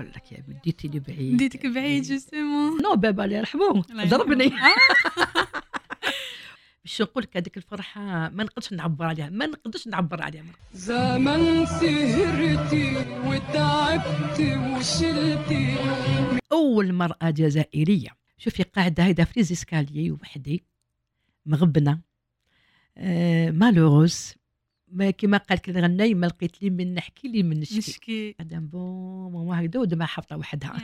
نقول لك يا بديتي لي بعيد. بديتك بعيد justement نو بابا الله يرحمه. ضربني. آه. باش نقول لك؟ هذيك الفرحة ما نقدرش نعبر عليها ما نقدرش نعبر عليها. زمن سهرتي وتعبتي وشلتي. أول مرأة جزائرية. شوفي قاعدة هيدا في les escaliers وحدي مغبنة آه malheureuse ما كيما قال كي غناي ما لقيت لي من نحكي لي من نشكي. نشكي. هذا بون ماما هكذا ودمها حافظة وحدها.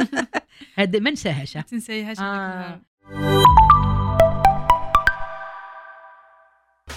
هذا ما نساهاش. ما تنسايهاش آه.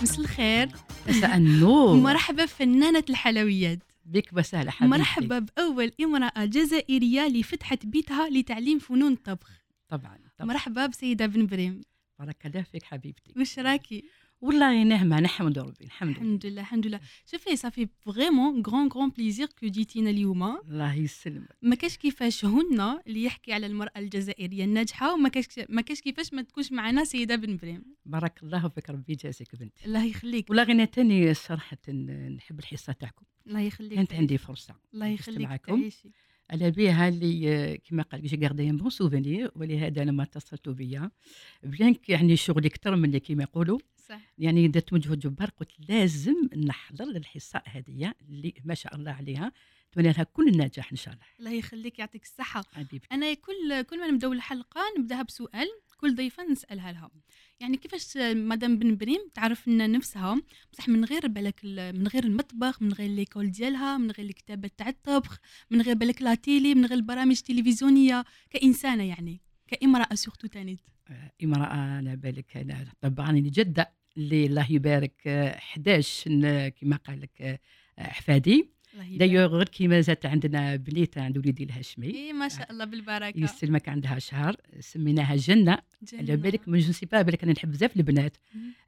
مساء الخير. مساء النور. مرحبا فنانة الحلويات. بك وسهلا حبيبتي. مرحبا بأول امرأة جزائرية اللي فتحت بيتها لتعليم فنون الطبخ طبعا طبعا. مرحبا بسيدة بن بريم. بارك الله فيك حبيبتي. وش راكي؟ والله نعمة نحمد ربي الحمد لله. الحمد لله الحمد لله. شوفي ça fait vraiment grand grand plaisir que جيتينا اليوم. الله يسلمك. ما كاش كيفاش هنا اللي يحكي على المرأة الجزائرية الناجحة وما كاش ما كاش كيفاش ما تكونش معنا سيدة بن بريم بارك الله فيك ربي يجازيك بنتي. الله يخليك. والله غير تاني صراحة نحب الحصة تاعكم. الله يخليك. كانت عندي فرصة. الله يخليك معكم. تعيشي. على بها اللي كما قال j'ai gardé un bon souvenir ولهذا لما اتصلتوا بيا. bien que يعني شغلي أكثر من اللي كما يقولوا. صح. يعني درت مجهود جبار قلت لازم نحضر للحصه هذه اللي ما شاء الله عليها. اتمنى لها كل النجاح إن شاء الله. الله يخليك يعطيك الصحة. حبيبتي. أنا كل كل ما نبداو الحلقة نبدأها بسؤال. كل ضيفة نسألها لها. يعني كيفاش مدام بن بريم تعرف لنا نفسها بصح من غير بالك ال- من غير المطبخ من غير l'école ديالها من غير الكتابة تاع الطبخ من غير بالك la télé من غير البرامج التلفزيونية كإنسانة يعني كإمرأة surtout تانيت. آه، إمرأة على بالك أنا طبعا. أنا جدة اللي الله يبارك آه، 11 ن- كما قال لك آه، يبارك. دايوغ غير كيما زادت عندنا بنيته عند وليدي الهاشمي. إيه ما شاء الله بالبركة. يسلمك عندها شهر سميناها جنة. على. بالك moi je sais pas بالك أنا نحب بزاف البنات.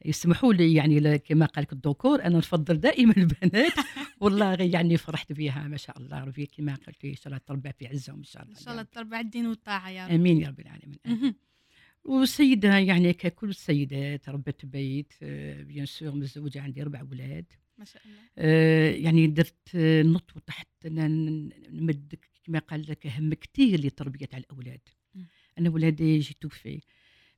يسمحوا لي يعني كما قال لك الدكتور أنا نفضل دائما البنات. والله غير يعني فرحت بها ما شاء الله ربي كما قلت لي إن شاء الله تربى في عزهم إن شاء الله. إن شاء الله تربع الدين والطاعة يا رب. آمين يا رب العالمين آمين. وسيده يعني ككل السيدات ربت بيت آه، bien sûr متزوجه عندي أربع أولاد ما شاء الله. آه، يعني درت آه، نط وتحت نمد كما قال لك هم كثير لتربية على الأولاد. أنا ولادي j'ai tout fait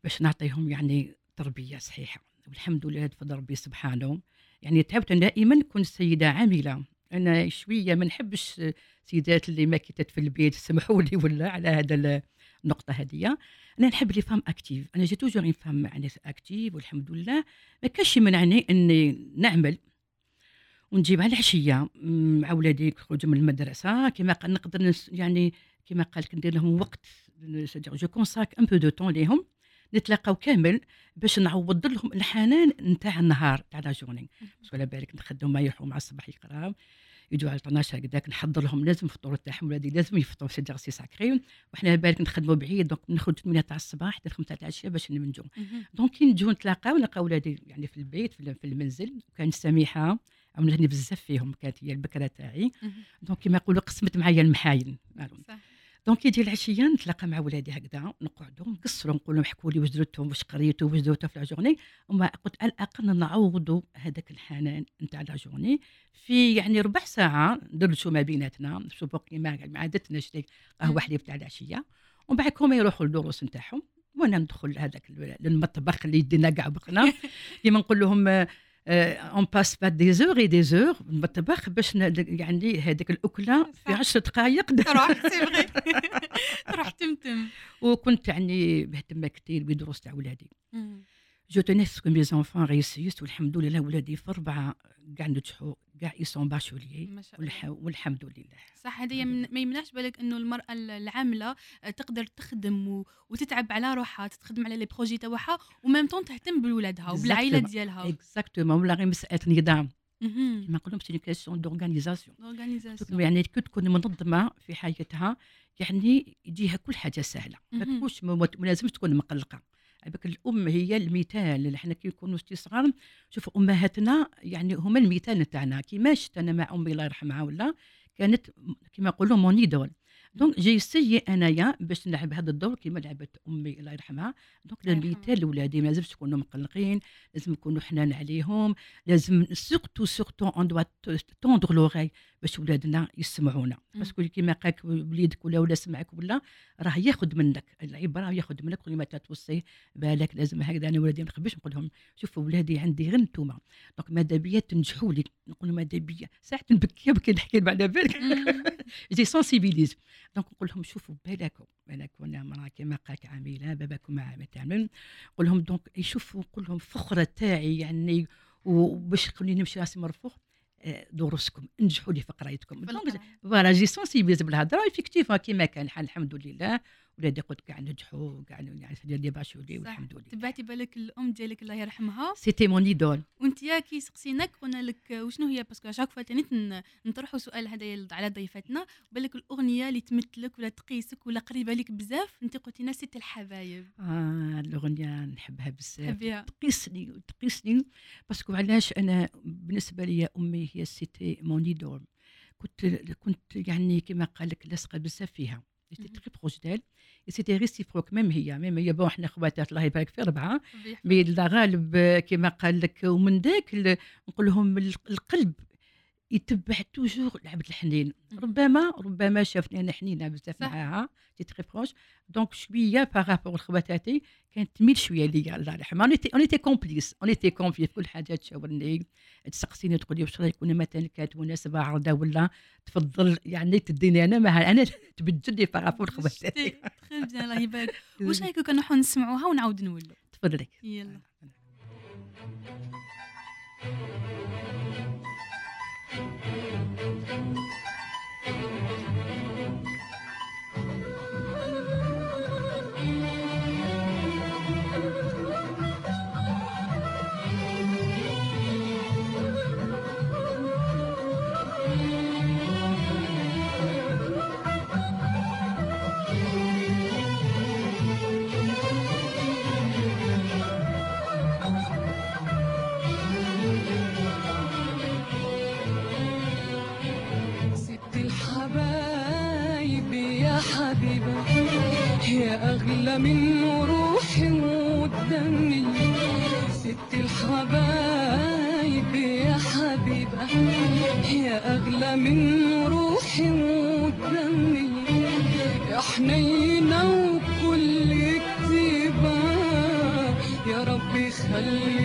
باش نعطيهم يعني تربية صحيحة. والحمد لله بفضل ربي سبحانه. يعني تعبت دائما نكون سيدة عاملة. أنا شوية ما نحبش سيدات اللي ما كتت في البيت سمحوا لي ولا على هذا ال- النقطة هذه. أنا نحب les femmes actives أنا j'ai toujours femme يعني active والحمد لله. ما كانش يمنعني إني نعمل. ونجيب على العشيه مع ولادي يخرجوا من المدرسة. كما قال نقدر نس يعني كما قال لك ندير لهم وقت je consacre un peu de temps ليهم نتلاقاو كامل باش نعوض لهم الحنان نتاع النهار تاع la journée بس على بالك نخدم ما يروحوا مع الصباح يقرأو يجوا على 12 هكذاك نحضر لهم لازم الفطور تاعهم ولادي لازم يفطروا c'est c'est sacré وحنا على بالك نخدموا بعيد donc نخرج 8 تاع الصباح حتى 5 تاع العشية باش نمنجو. donc كي نجيو نتلاقاو نلقاو ولادي يعني في البيت في في المنزل كان سميحة. عملتني بزاف فيهم كانت هي البكرة تاعي. donc كيما يقولوا قسمت معايا. صح. donc يجي العشية نتلاقى مع ولادي هكذا نقعدوا نقصروا نقول لهم حكوا لي واش درتوا واش قريتوا واش درتوا في la journée وما قلت على الأقل نعوضوا هذاك الحنان نتاع la journée في يعني ربع ساعة ندردشوا ما بيناتنا نشوفوا كيما ما عادتنا شريك قهوة حليب تاع العشية. ومن بعد هما يروحوا للدروس نتاعهم. وأنا ندخل هذاك للمطبخ اللي يدينا كاع بقنا. كيما نقول لهم on passe pas des heures et des heures المطبخ باش يعني هذيك الأكلة في صح. 10 دقائق تروح c'est vrai تروح تمتم وكنت يعني مهتمه كثير بدروس تاع ولادي. je tenais à ce que mes enfants réussissent والحمد لله ولادي في اربعه كاع نجحوا كاع يسون والح... والحمد لله صح هذه من- ما يمنعش بالك إنه المرأة العاملة آه، تقدر تخدم و... وتتعب على روحها تخدم على les projets تاعها و même temps تهتم بولادها وبالعائله. ديالها. exactement ولا غير مسألة نظام. كما نقولوا c'est question d'organisation. يعني كي تكون منظمة في حياتها يعني يجيها كل حاجة سهلة. ما. تكونش ما لازمش تكون مقلقة. عباك الأم هي المثال اللي إحنا كي نكونوا شتي صغار شوف أمهاتنا يعني هما المثال نتاعنا. كيماش أنا مع أمي الله يرحمها ولا كانت كما نقولوا mon idole donc j'ai essayé انايا باش نلعب هذا الدور كما لعبت أمي الله يرحمها. donc الله لازم يرحمها. يتال ولادي ما لازمش يكونوا مقلقين لازم يكونوا حنان عليهم لازم surtout surtout on doit tendre l'oreille باش ولادنا يسمعونا. parce que كيما قالك وليدك ولا ولا سمعك ولا راه ياخذ منك. العبرة ياخذ منك كل ما توصي بالك لازم هكذا أنا ولادي ما نخبيش نقول لهم شوفوا ولادي عندي غير انتوما donc ماذا بيا تنجحوا لي؟ نقول ماذا بيا؟ ساعات نبكي بكي نحكي على بالك. je sensibilise donc نقول لهم شوفوا بالكم بالكم أنا مرا كما قالك عامله باباكم ما تعمل نقول لهم donc يشوفوا نقول لهم فخره تاعي يعني وباش يخليني نمشي راسي مرفوع آه، دروسكم انجحوا لي في قرايتكم. voilà je sensibilise بالهضره effectif كيما كان الحال الحمد لله ولادي قلت كاع نجحوا كاع يعني c'est des bacheliers. والحمد لله. تبعتي بالك الأم ديالك الله يرحمها. c'était mon idole وانت كي سقسيناك قلنا لك وشنو هي؟ parce que chaque fois تاني نطرحوا سؤال هذا على ضيفتنا. بالك الأغنية اللي تمثلك ولا تقيسك ولا قريبة لك بزاف انت قلتي لنا ست الحبايب آه الأغنية نحبها بزاف. تقيسني وتقيسني parce que علاش أنا بالنسبة لي أمي هي c'était mon idole كنت كنت يعني كما قال لك لاصقه بزاف فيها. مهم. très proche d'elle c'était réciproque même هي même هي bon إحنا خواتات الله يبارك في ربعة ربي يحفظك. mais لا غالب آه، كما قال لك ومن ذاك ال- نقول لهم ال- القلب يتبع toujours لعبة الحنين. ربما ربما شافني أنا حنينه بزاف. معاها t'es très proche. donc شوية par rapport لخواتاتي كانت تميل شوية ليا الله يرحمها. on était complices on était complices كل حاجة تشاورني. تسقسيني تقول لي واش رايك؟ كنا مثلا كانت مناسبه عرضه ولا. تفضل يعني تديني أنا ما أنا تبدل لي لخواتاتي تخيل بزاف الله يبارك. واش رايك كنا نروحوا نسمعوها ونعاود نولوا تفضلي. يلا. ست يا أغلى من روحي ودمي ست الحبايب يا حبيبة أغلى من روحي ودمي يا حنينة وكل كتيبة يا ربي خليك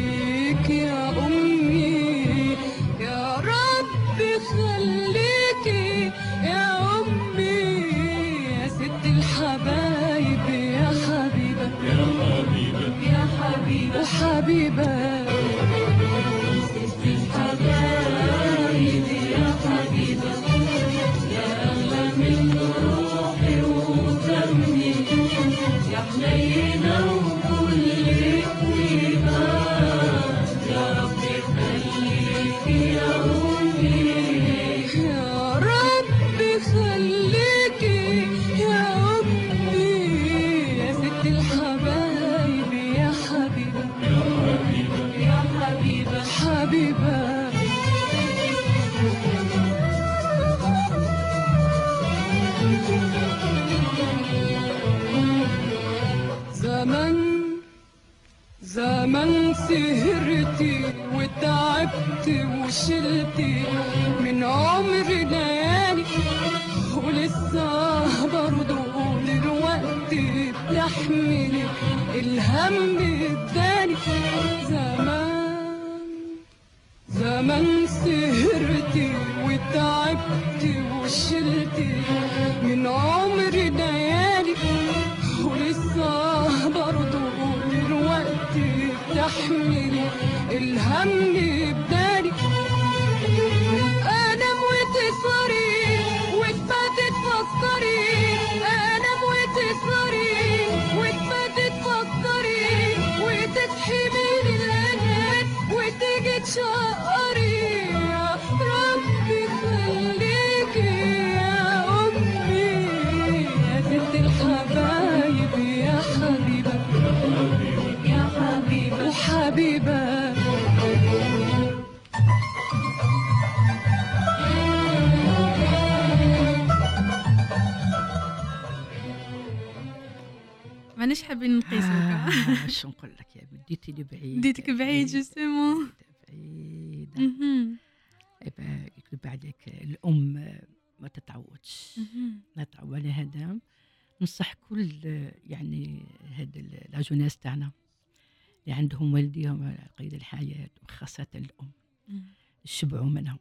عندهم والديهم على قيد الحياة وخاصة الأم. مم. شبعوا منهم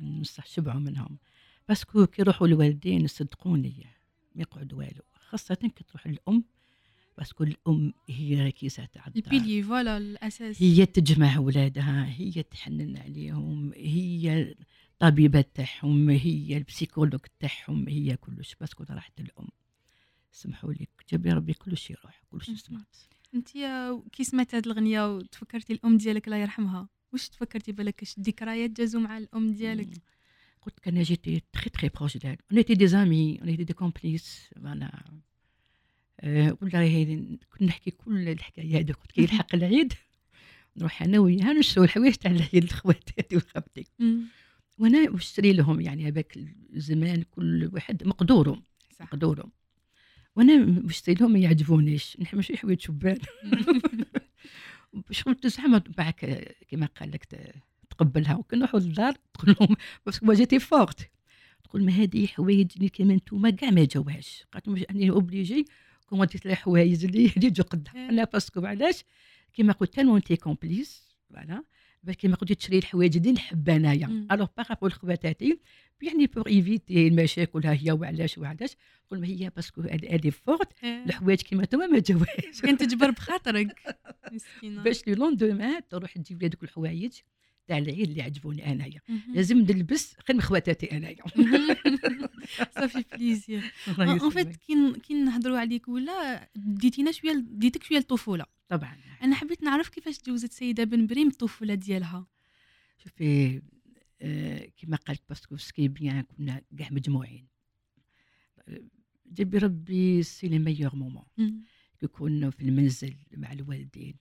نصح شبعوا منهم. parce que كي يروحوا الوالدين صدقوني ما يقعد والو. خاصة كي تروح الأم parce que الأم هي ركيزة تاع ال pilier voilà الاساس هي تجمع ولادها هي تحنن عليهم هي الطبيبة تاعهم هي ال psychologue تاعهم هي كلش. parce que راحت الأم سمحوا لي جاب لي ربي كلش يروح كلش. سمعت. انت كي سمعت هاد الأغنية وتفكرتي الأم ديالك الله يرحمها واش تفكرتي بالك اش ذكريات جازو مع الأم ديالك؟ قلت كان j'étais très très proche d'elle on était des amies on était des complices voilà هي كنا نحكي كل الحكاية هذه قلت كي يلحق العيد. نروح أنا وياها نشرو الحوايج تاع العيد لخواتاتي وخواتي. وأنا نشتري لهم يعني هذاك الزمان كل واحد مقدوره مقدوره. وأنا نشتري لهم ما يعجبونيش نحب ماشي حوايج شبان قلت زعما معك كما قال لك تقبلها. وكي نروحوا للدار تقول لهم بس ما جيتي فورت تقول ما هذه حوايج اللي كما انتوما كاع ما جاوهاش قالت لهم اني اوبليجي كون ديت لي حوايج اللي اللي يجوا قدام. أنا باسكو علاش؟ كيما قلت أنا وانتي كومبليس فوالا باش كيما قلت تشري الحوايج اللي نحب انايا. alors par rapport لخواتاتي يعني pour éviter المشاكل ها هي وعلاش وعلاش نقول لهم هي parce que هذه فورت الحوايج كيما انتوما ما جاوهاش كانت تجبر بخاطرك. مسكينة. باش le lendemain تروح تجيب لي دوك الحوايج. تاع العيد اللي عجبوني أنايا. لازم نلبس خير من خواتاتي أنايا. ça fait plaisir. en. fait كي كي نهضروا عليك ولا ديتينا شوية ديتك شوية الطفوله طبعا. أنا حبيت نعرف كيفاش تجوزت سيده بن بريم الطفولة ديالها. شوفي آه كما قالت parce que ce qui est bien كنا كاع مجموعين. جابي ربي c'est les meilleurs moments كنا في المنزل مع الوالدين.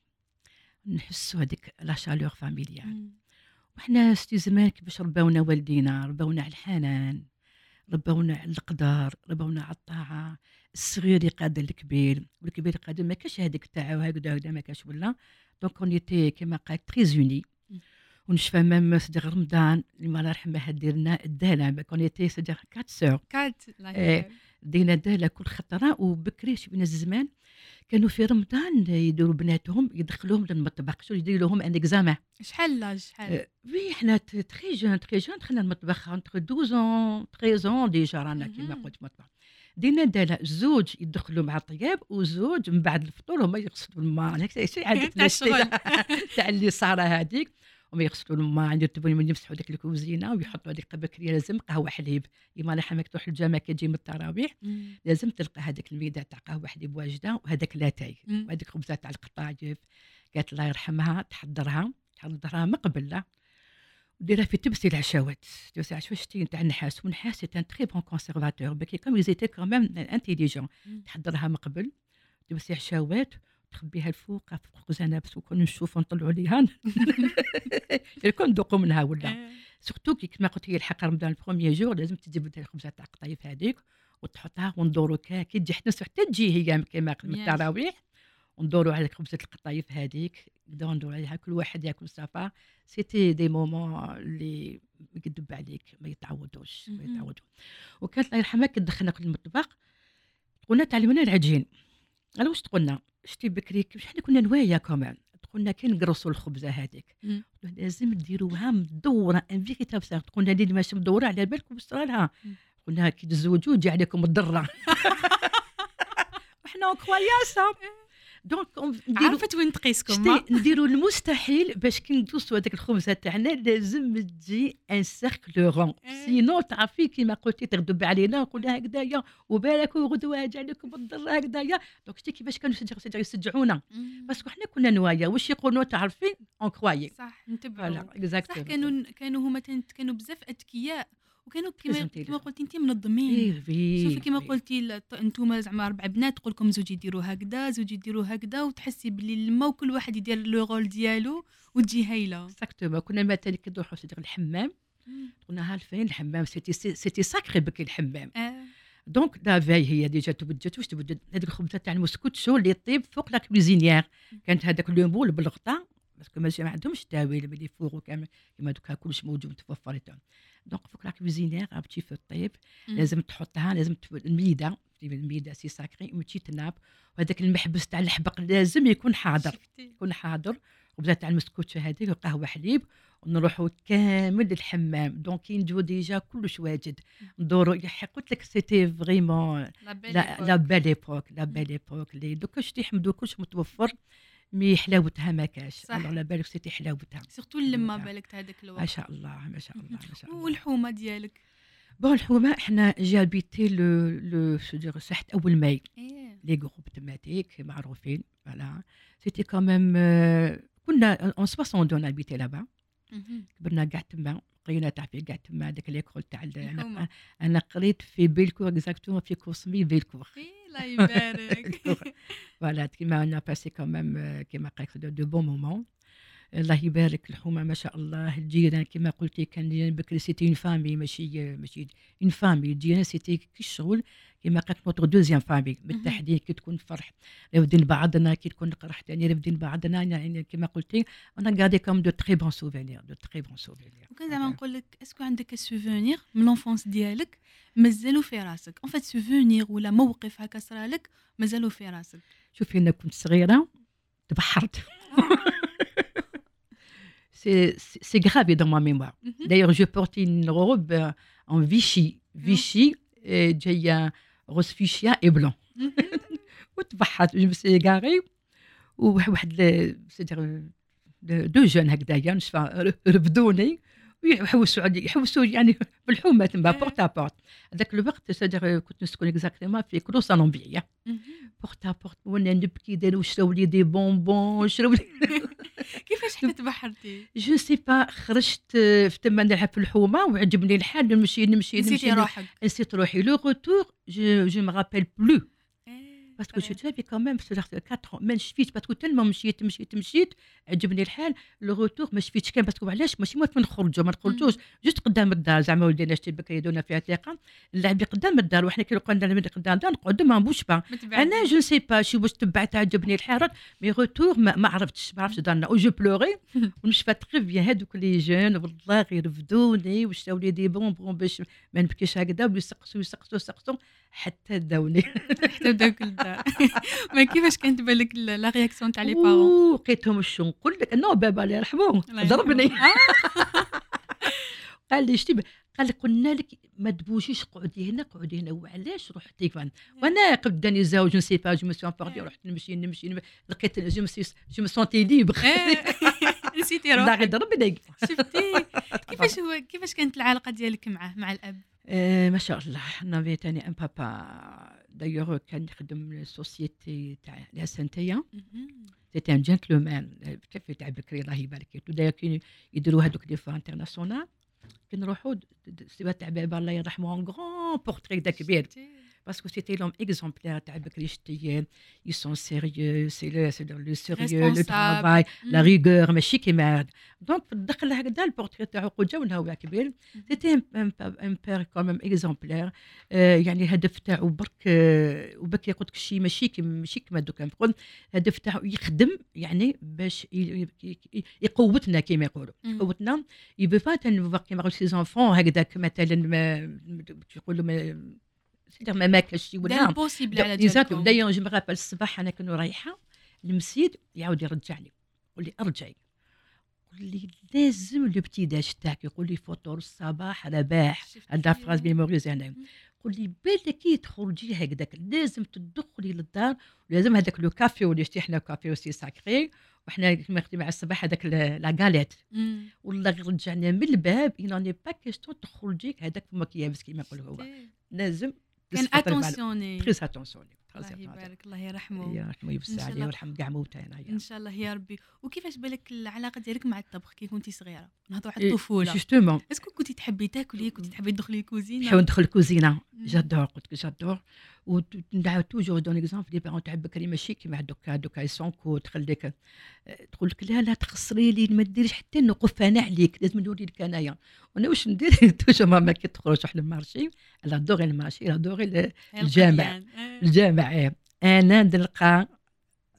نحسوا هذيك la chaleur familiale وحنا c'était زمان كيفاش رباونا والدينا رباونا على الحنان رباونا على القدر رباونا على الطاعة. الصغير يقادر الكبير والكبير يقادر ما كاش هذيك تاع هكذا هكذا ما كاش ولا. دونك اون ايتي كيما قالت تري زوني. ونشفى مام صديق رمضان اللي ما الله يرحمها ديرنا الداله كون ايتي صديق كات سور كات. دينا داله كل خطرة وبكري شفنا الزمان. كانوا في رمضان يديروا بناتهم يدخلوهم للمطبخ. شو يديروا لهم؟ ان اكزامان شحال لا شحال؟ Euh, oui, حنا تري جون تري جون دخلنا المطبخ انتر 12 اون 13 اون ديجا رانا كيما. قلت مطبخ. دينا دالا زوج يدخلوا مع الطياب وزوج من بعد الفطور هما يغسلوا الماء. هذاك شي عادة تاع الشغل. تاع اللي صار هذيك هما يغسلوا الماء يرتبوا من يمسحوا ديك الكوزينة ويحطوا هذيك بكريه لازم قهوة حليب. كيما الله يرحمك تروح الجامع كي تجي من التراويح. لازم تلقى هذاك الميدان تاع قهوة حليب واجدة وهذاك لاتاي. وهذيك خبزة تاع القطايف قالت الله يرحمها تحضرها تحضرها من قبل. لا وديرها في تبسي العشاوات تبسي العشاوات شتي تاع النحاس. والنحاس c'est un très bon conservateur parce que comme ils étaient quand même intelligents. تحضرها من قبل. تبسي عشاوات تخبيها الفوق فوق الخزانه بس كون نشوفوا نطلعوا ليها. كون ندوقوا منها ولا. surtout كي كما قلت هي الحق رمضان ال premier jour لازم تجيب الخبزة تاع القطايف هذيك وتحطها وندورو كا. كي تجي حتى حتى تجي هي كما bien sûr. التراويح وندورو على خبزة القطايف هذيك. نبداو ندورو عليها كل واحد ياكل sa part c'était des moments اللي يكذب عليك ما يتعوضوش ما مهم. يتعوضوش وكانت الله يرحمها كي تدخلنا في المطبخ تقولنا تعلمنا العجين. قال واش تقولنا شتي بكري حنا كنا نوايا كمان. تقولنا كي نقرصوا الخبزه هذيك. لازم ديروها مدورة un véritable cercle قلنا اللي ماشي مدورة على بالكم لها؟ مم. قلنا كي تزوجوا تجي عليكم الضره وحنا كخوايا سا donc عرفت وين تقيسكم نديروا المستحيل باش كي ندوسوا هذيك الخبزه تاعنا لازم تجي un cercle rond. sinon تعرفي كيما قلتي تغضب علينا نقولها هكذايا وبالك وغدوه أجي عليكم الضره هكذايا. donc شتي كيفاش كانوا يشجعونا. parce que حنا كنا نوايا واش يقولوا؟ تعرفي؟ on croyait صح نتبعوا. صح كانوا كانوا هما كانوا بزاف اذكياء وكانوا كما كما. قلتي انت منظمين إيه في شوفي كما. قلتي انتوما زعما أربع بنات تقول لكم زوج يديروا هكذا زوج يديروا هكذا وتحسي باللي الماء وكل واحد يدير le rôle ديالو وتجي هايلة اكزاكتومون كنا مثلا كي نروحوا صديق الحمام قلنا ها فين الحمام سيتي سيتي ساكري بكي الحمام آه. دونك لا فاي هي ديجا تبدت واش تبدت هذيك الخبزة تاع المسكوتشو اللي طيب فوق لا كوزينيير كانت هذاك لو مول بالغطاء باسكو ما عندهمش تاويل ملي فوق كامل كيما دوكا كلش موجود متوفر تا. دونك فوق لا كوزينيير بتي في الطيب مم. لازم تحطها لازم الميده الميده سي ساكري وتجي تناب وهذاك المحبس تاع الحبق لازم يكون حاضر يكون حاضر وبدا تاع المسكوتشو هذيك وقهوه حليب ونروحوا كامل للحمام donc كي نجو déjà كلش واجد ندوروا يح- قلت لك c'était vraiment la belle époque la belle époque اللي دوكا شتي حمدو كلش متوفر mais حلاوتها ما كاش. لا بالك c'était حلاوتها. surtout اللمة. بالك هذاك ما الوقت شاء الله ما شاء الله ما شاء الله. والحومة ديالك؟ bon الحومة إحنا j'habitais le le سو ساحة أول ماي. إيه. les groupes تماتيك معروفين voilà. c'était quand même كنا en 60 donc habiter là-bas. كبرنا كاع تما قرينا تاع في كاع تما هذاك l'école تاع. أنا قريت في بيلكور exactement في كوسمي بيلكور إيه، لا يبارك voilà كيما أنا passé quand même كيما قالت de bons moments الله يبارك الحومه ما شاء الله. الجيران كما قلتي كان بكري c'était une famille ماشي ماشي une famille الجيران c'était كي الشغل كيما قالت notre deuxième famille بالتحديد كي تكون فرح. رافدين بعضنا كي تكون قرح ثاني رافدين بعضنا يعني كما قلتي أنا garder quand même de très bons souvenirs de très bons souvenirs وكان زعما نقول لك est-ce que عندك souvenirs من l'enfance ديالك مازالوا في راسك. un petit souvenir ولا موقف هكا صرالك مازالوا في راسك. شوفي أنا كنت صغيرة تبحرت. c'est c'est gravé dans ma mémoire مهم. D'ailleurs, je portais une robe euh, en Vichy. Vichy, euh, جاية روز فيشيا اي بلون مهم. وتبحرت جو سي غاري وواحد سيدير دو جون هكذايا نشفى رفدوني ويحوسوا علي يحوسوا يعني بالحومة تما إيه. بورتا بورت. هذاك الوقت سيدير كنت نسكن اكزاكتومون في كروس لومبيا. بورتا بورت وأنا نبكي داروا شراو لي دي بونبون شراو لي كيفاش حتى تبحرتي؟ جو سي با خرجت في تما نلعب في الحومة وعجبني الحال نمشي نمشي نسيتي نمشي روحك. نسيت روحي. le retour je je plus. إيه، parce que. je j'avais quand même في 4 ما شفيت parce que tellement مشيت مشيت مشيت عجبني الحال le retour ما شفيتش كان parce que علاش ماشي موت نخرجوا ما نخرجوش juste قدام الدار زعما ولدينا شتي بكري يدونا فيها ثقه اللعب قدام الدار وحنا كي قلنا نلعب قدام الدار نقعدوا ما نبوجوش با ما. أنا je sais pas شي واش تبعت عجبني الحال mais retour ما, ما عرفتش ما عرفتش دارنا où je pleurais ونشفى تخي بيان هذوك لي جون والله غير رفدوني وشتاو لي دي بونبون باش ما نبكيش هكذا ويسقسوا يسقسوا يسقسوا حتى داوني حتى بداك الدار ما كيفاش كانت بالك ال- لا رياكسيون تاع لي بارون لقيتهم شو نقول لك نو بابا الله يرحمه ضربني. يرحمه. قال لي شتي قال لي قلنا لك ما تبوشيش قعدي هنا قعدي هنا. وعلاش رحتي فان وأنا قداني زوج نسي با جو مسي امبورتي رحت نمشي نمشي. لقيت je me suis je me sentais libre. إيه، نسيتي الله روحك يضربني شفتي. كيفاش هو كيفاش كانت العلاقة ديالك معاه مع الأب؟ آه، ما شاء الله. نافي تاني ان بابا. d'ailleurs كان يخدم société تاع la Senteur مهم. c'était un gentleman كيف تاع بكري الله يبارك فيه d'ailleurs كي يديروا هذوك les foires internationales كي نروحوا c'est pas تاع بابا الله يرحمه un grand portrait كبير شفتي؟ parce que c'était l'homme exemplaire تاع بكري شتي ils sont sérieux c'est le c'est le sérieux le Responsable. travail la مم. rigueur ماشي كيما هذا donc في الدخل هكذا البورتري تاعو قد جاونا هو كبير c'était un père quand même exemplaire يعني الهدف تاعو برك آه، وبك يقول لك شي ماشي كيما ماشي كيما دوكا نقول الهدف تاعو يخدم يعني باش ي- ي- ي- يقوتنا كيما يقولوا مم. يقوتنا يبي با t'as n'importe كيما قلت ses enfants هكذاك مثلا ما يقولوا ما ماكلش ولا البوسيبل على ديزاك جالكم دايوغ جو مغابل الصباح أنا كنت رايحة المسيد يعاود يرجعني يقول لي أرجعي. يقول لي لازم لو بتي داج تاعك يقول لي فطور الصباح رباح هذا فراز ميموريز أنا يقول لي بالك كي تخرجي هكذاك لازم تدخلي للدار ولازم هذاك لو كافي واللي شتي حنا كافي اوسي ساكري وحنا كيما مع الصباح هذاك لا غاليت. والله غير رجعنا من الباب اي نوني با كيستون تخرجي هذاك فمك يابس كيما يقول هو؟ لازم Très attentionné. Très attentionné. الله يبارك الله يرحمه. يا رحمه يوسع إن شاء عليه. ويرحم كاع موتانا إن شاء الله يا ربي. وكيفاش بالك العلاقة ديالك مع الطبخ؟ كي كنتي صغيرة. نهضروا على إيه، الطفولة. justement est-ce que كنتي تحبي تاكلي كنتي تحبي تدخلي الكوزينة نحاول ندخل الكوزينة. جادور قلت لك j'adore ونعاود toujours donc exemple les parents تاع بكري ماشي كيما دوكا دوكا ils sont que تخليك آه، تقول لك لا لا تخسري لي ما ديريش حتى نوقف أنا عليك لازم نولي لك أنايا. وأنا واش ندير؟ toujours ماما كي تخرج واحد المارشي. لا دوغري المارشي لا دوغري الجامع. الجامع. إيه. أنا نلقى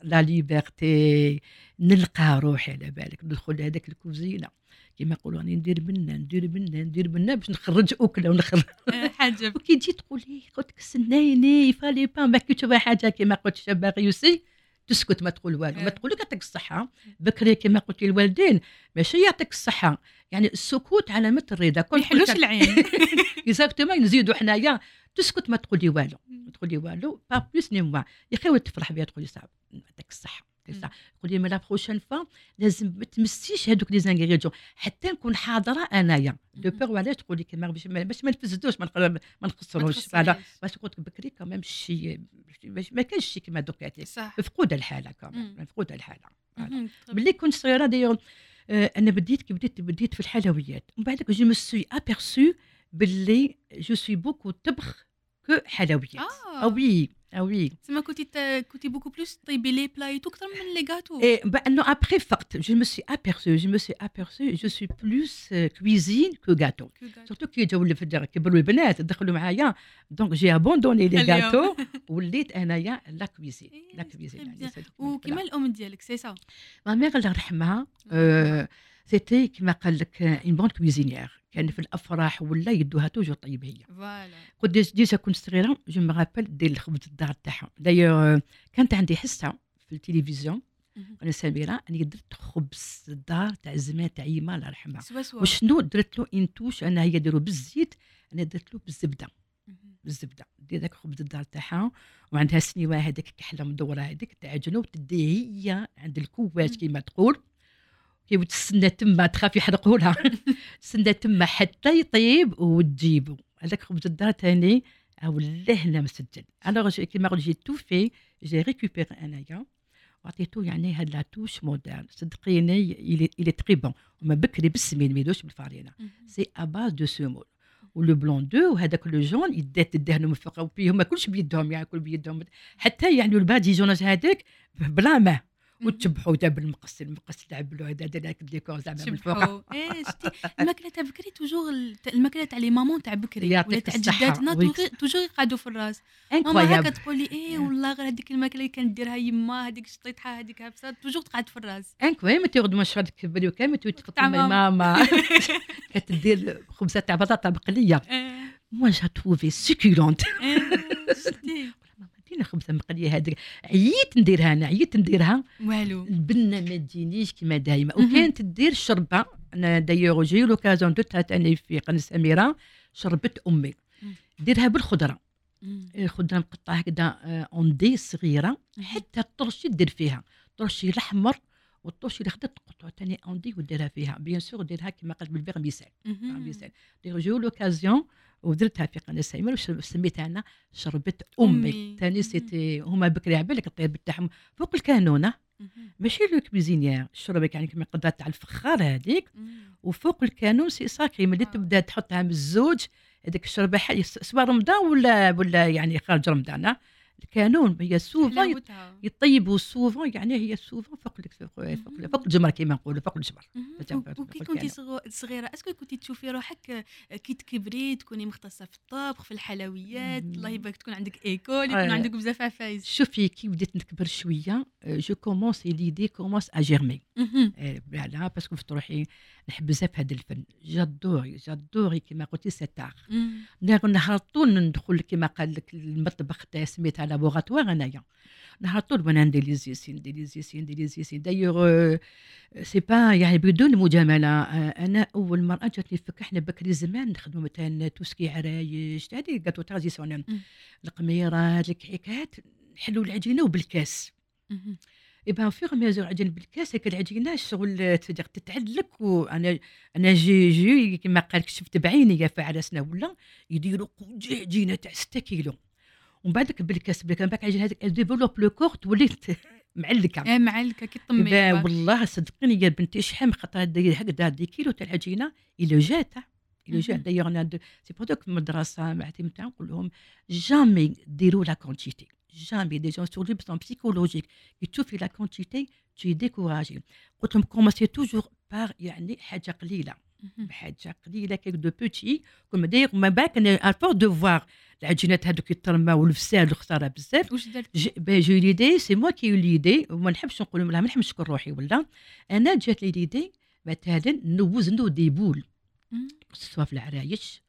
la liberté نلقى روحي على بالك. ندخل هذاك الكوزينة. كيما يقولوا راني ندير بنا ندير بنا ندير بنا باش نخرج أكلة ونخرج. حاجة. وكي تجي تقول لي قلت لك استنيني فالي با ما تشوف حاجة كيما قلت شابة réussie تسكت ما تقول والو. ما آه. تقول لك يعطيك الصحة. بكري كما قلت للوالدين ماشي يعطيك الصحة. يعني السكوت علامه الرضا ما يحلوش العين. exactement نزيدوا حنايا. تسكت ما تقول لي والو. ما تقول لي والو. pas plus ni moins يا أخي تفرح بها تقول لي صعب. يعطيك الصحة. الصحة. تقول لي la prochaine fois لازم ما تمسيش هذوك les ingrédients حتى نكون حاضرة أنايا. دو مهم. pour علاش تقول لي كيما باش ما باش ما نفسدوش ما نخ- ما نخسروش voilà باش قلت لك بكري كمان شي باش ما كانش شي هاتي. صح مفقوده الحاله كمان مم. مفقوده الحاله ملي كنت صغيره آه، أنا بديت كي بديت بديت في الحلويات ومن بعد je me suis aperçue باللي je suis beaucoup طبخ que حلويات آه oui آه oui تسمى كنتي ت- كنتي beaucoup plus طيبي les plats أكثر من les gâteaux Et bah, non, après, فقط, je me suis aperçue, je me suis aperçue, je suis plus euh, cuisine que gâteau. que gâteau. Surtout كي جاو اللي في الدار كبروا البنات دخلوا معايا donc j'ai abandonné les اليوم. gâteaux وليت انايا la cuisine إيه، la c'est cuisine très يعني bien. صدق. ويما c'était كما قال لك une bonne cuisinière كان في الأفراح ولا يدوها toujours طيب هي. voilà كنت déj- déjà كنت صغيرة je me rappelle دير الخبز الدار تاعها. دايوغ كانت عندي حصة في التلفزيون. أنا سميرة اني درت خبز الدار تاع زمان تاع يما الله يرحمها. وشنو درت له؟ une touche أنا هي ديرو بالزيت أنا درت له بالزبدة. بالزبدة. دير داك خبز الدار تاعها وعندها سنيوة هذيك كحلة مدورة هذيك تاع جنوب تدي هي عند الكواش كيما تقول. كي تستنى تما تخاف يحرقوا لها. تستنى تما حتى يطيب وتجيبو. هذاك خبز الدار تاني ولاه هنا مسجل. أنا كيما قلت j'ai tout fait j'ai récupéré انايا وعطيتو يعني هاد la touche moderne صدقيني الي تري بون وما بكري بالسمين ميدوش بالفارينه مهم. سي اباز دو سومول ولو بلون دو وهذاك لو جون يدات تدهنوا من فوق وبيهم ما كلش بيدهم يعني كل بيدهم. حتى يعني الباديجوناج هذاك بلا ما وتشبحوا داب المقص المقص تعبلوا هذا هذاك الديكور زعما من فوق. إيه شتي. الماكلة تاع بكري توجور ال- الماكلة تاع لي مامون تاع بكري. ولا تاع. جداتنا. توجور- يقعدوا في الراس. ماما هكا تقول لي إيه والله غير هذيك الماكلة اللي كانت ديرها يما هذيك الشطيطحه هذيك هبسه توجور تقعد في الراس. إنكرويابل. تغد مشهد كبري وكامل تفكر تاع ماما. كتدير خبزة تاع بطاطا مقليه موا جا توفي سكولونت إيه، شتي ماما دينا خبزه مقلية هذيك عييت نديرها أنا عييت نديرها والو. البنة ما تجينيش كما دايما. وكانت دير الشربه أنا دايوغ جي لوكازيون دوتها تاني في قناة سميره شربت أمي. ديرها بالخضرة. الخضرة مقطعه هكذا en dés صغيرة. حتى الطرشي دير فيها. الطرشي الأحمر. والطرشي اللي خدت تقطعه تاني en dés وديرها فيها bien sûr ديرها كما قلت بال vermicelle. vermicelle دير j'ai eu l'occasion ودرتها في قناة سميره وسميتها أنا شربت أمي. تاني. c'était هما بكري عبالك الطيب تاعهم فوق الكانونة. ماشي la cuisinière الشربة يعني كما قدرة تاع الفخار هذيك. وفوق الكانون c'est sacré ملي آه. تبدا تحطها من الزوج هذيك الشربة حي سواء رمضان ولا ولا يعني خارج رمضان. الكانون هي souvent يطيبوا souvent يعني هي souvent فوق فوق فوق, الجمر كما نقولوا فوق الجمر. وكي كنتي صغيرة est-ce que كنتي تشوفي روحك آه، كي تكبري تكوني مختصة في الطبخ في الحلويات. الله يبارك تكون عندك école يكون آه. عندك بزاف عفايس شوفي كي بديت نكبر شوية je commence l'idée commence à germer parce que في روحي نحب بزاف هذا الفن. j'adorais j'adorais كما قلتي c'était نهار طول ندخل كما قال لك المطبخ تاع سميتها laboratoire انايا نهار طول وأنا ندير les essais ندير les essais ندير les essais d'ailleurs c'est pas يعني بدون مجامله أنا اول مره جاتني الفكرة إحنا بكري زمان نخدموا مثلا tout ce qui عرايش هذه gâteaux traditionnels. القميرات الكعكات نحلوا العجينه وبالكاس. اي فيغ ميزور عجين بالكاس هيك العجينه شغل تقدر تتعلك وأنا أنا جي جي كما قال لك شفت بعيني يا فعرسنا ولا يديروا عجينه تاع 6 كيلو ومن بعدك بالكاس بالك من بعد عجينه هذيك ديفلوب لو كور توليت معلكه إيه معلكه كي طمي با والله صدقيني يا بنتي شحال خاطر هكذا دي كيلو تاع العجينة الا جات جو مهم. دايوغ أنا سي بور في المدرسة مع تاعهم نقول لهم jamais ديروا la quantité jamais déjà sur le plan psychologique كي تشوفي la quantité t'es découragée قلت لهم commencez toujours par يعني حاجة قليلة. مهم. حاجة قليلة quelque de petit كما داير ما بالك أنا à force de voir العجينات هذوك يترماو والفساد الخسارة بزاف. واش درت؟ ج- ben, j'ai eu l'idée, c'est moi qui ai eu l'idée وما نحبش نقول لها ما نحبش نشكر روحي ولا. أنا جات لي l'idée مثلا نوزنوا des boules. مم. سواء في العرايش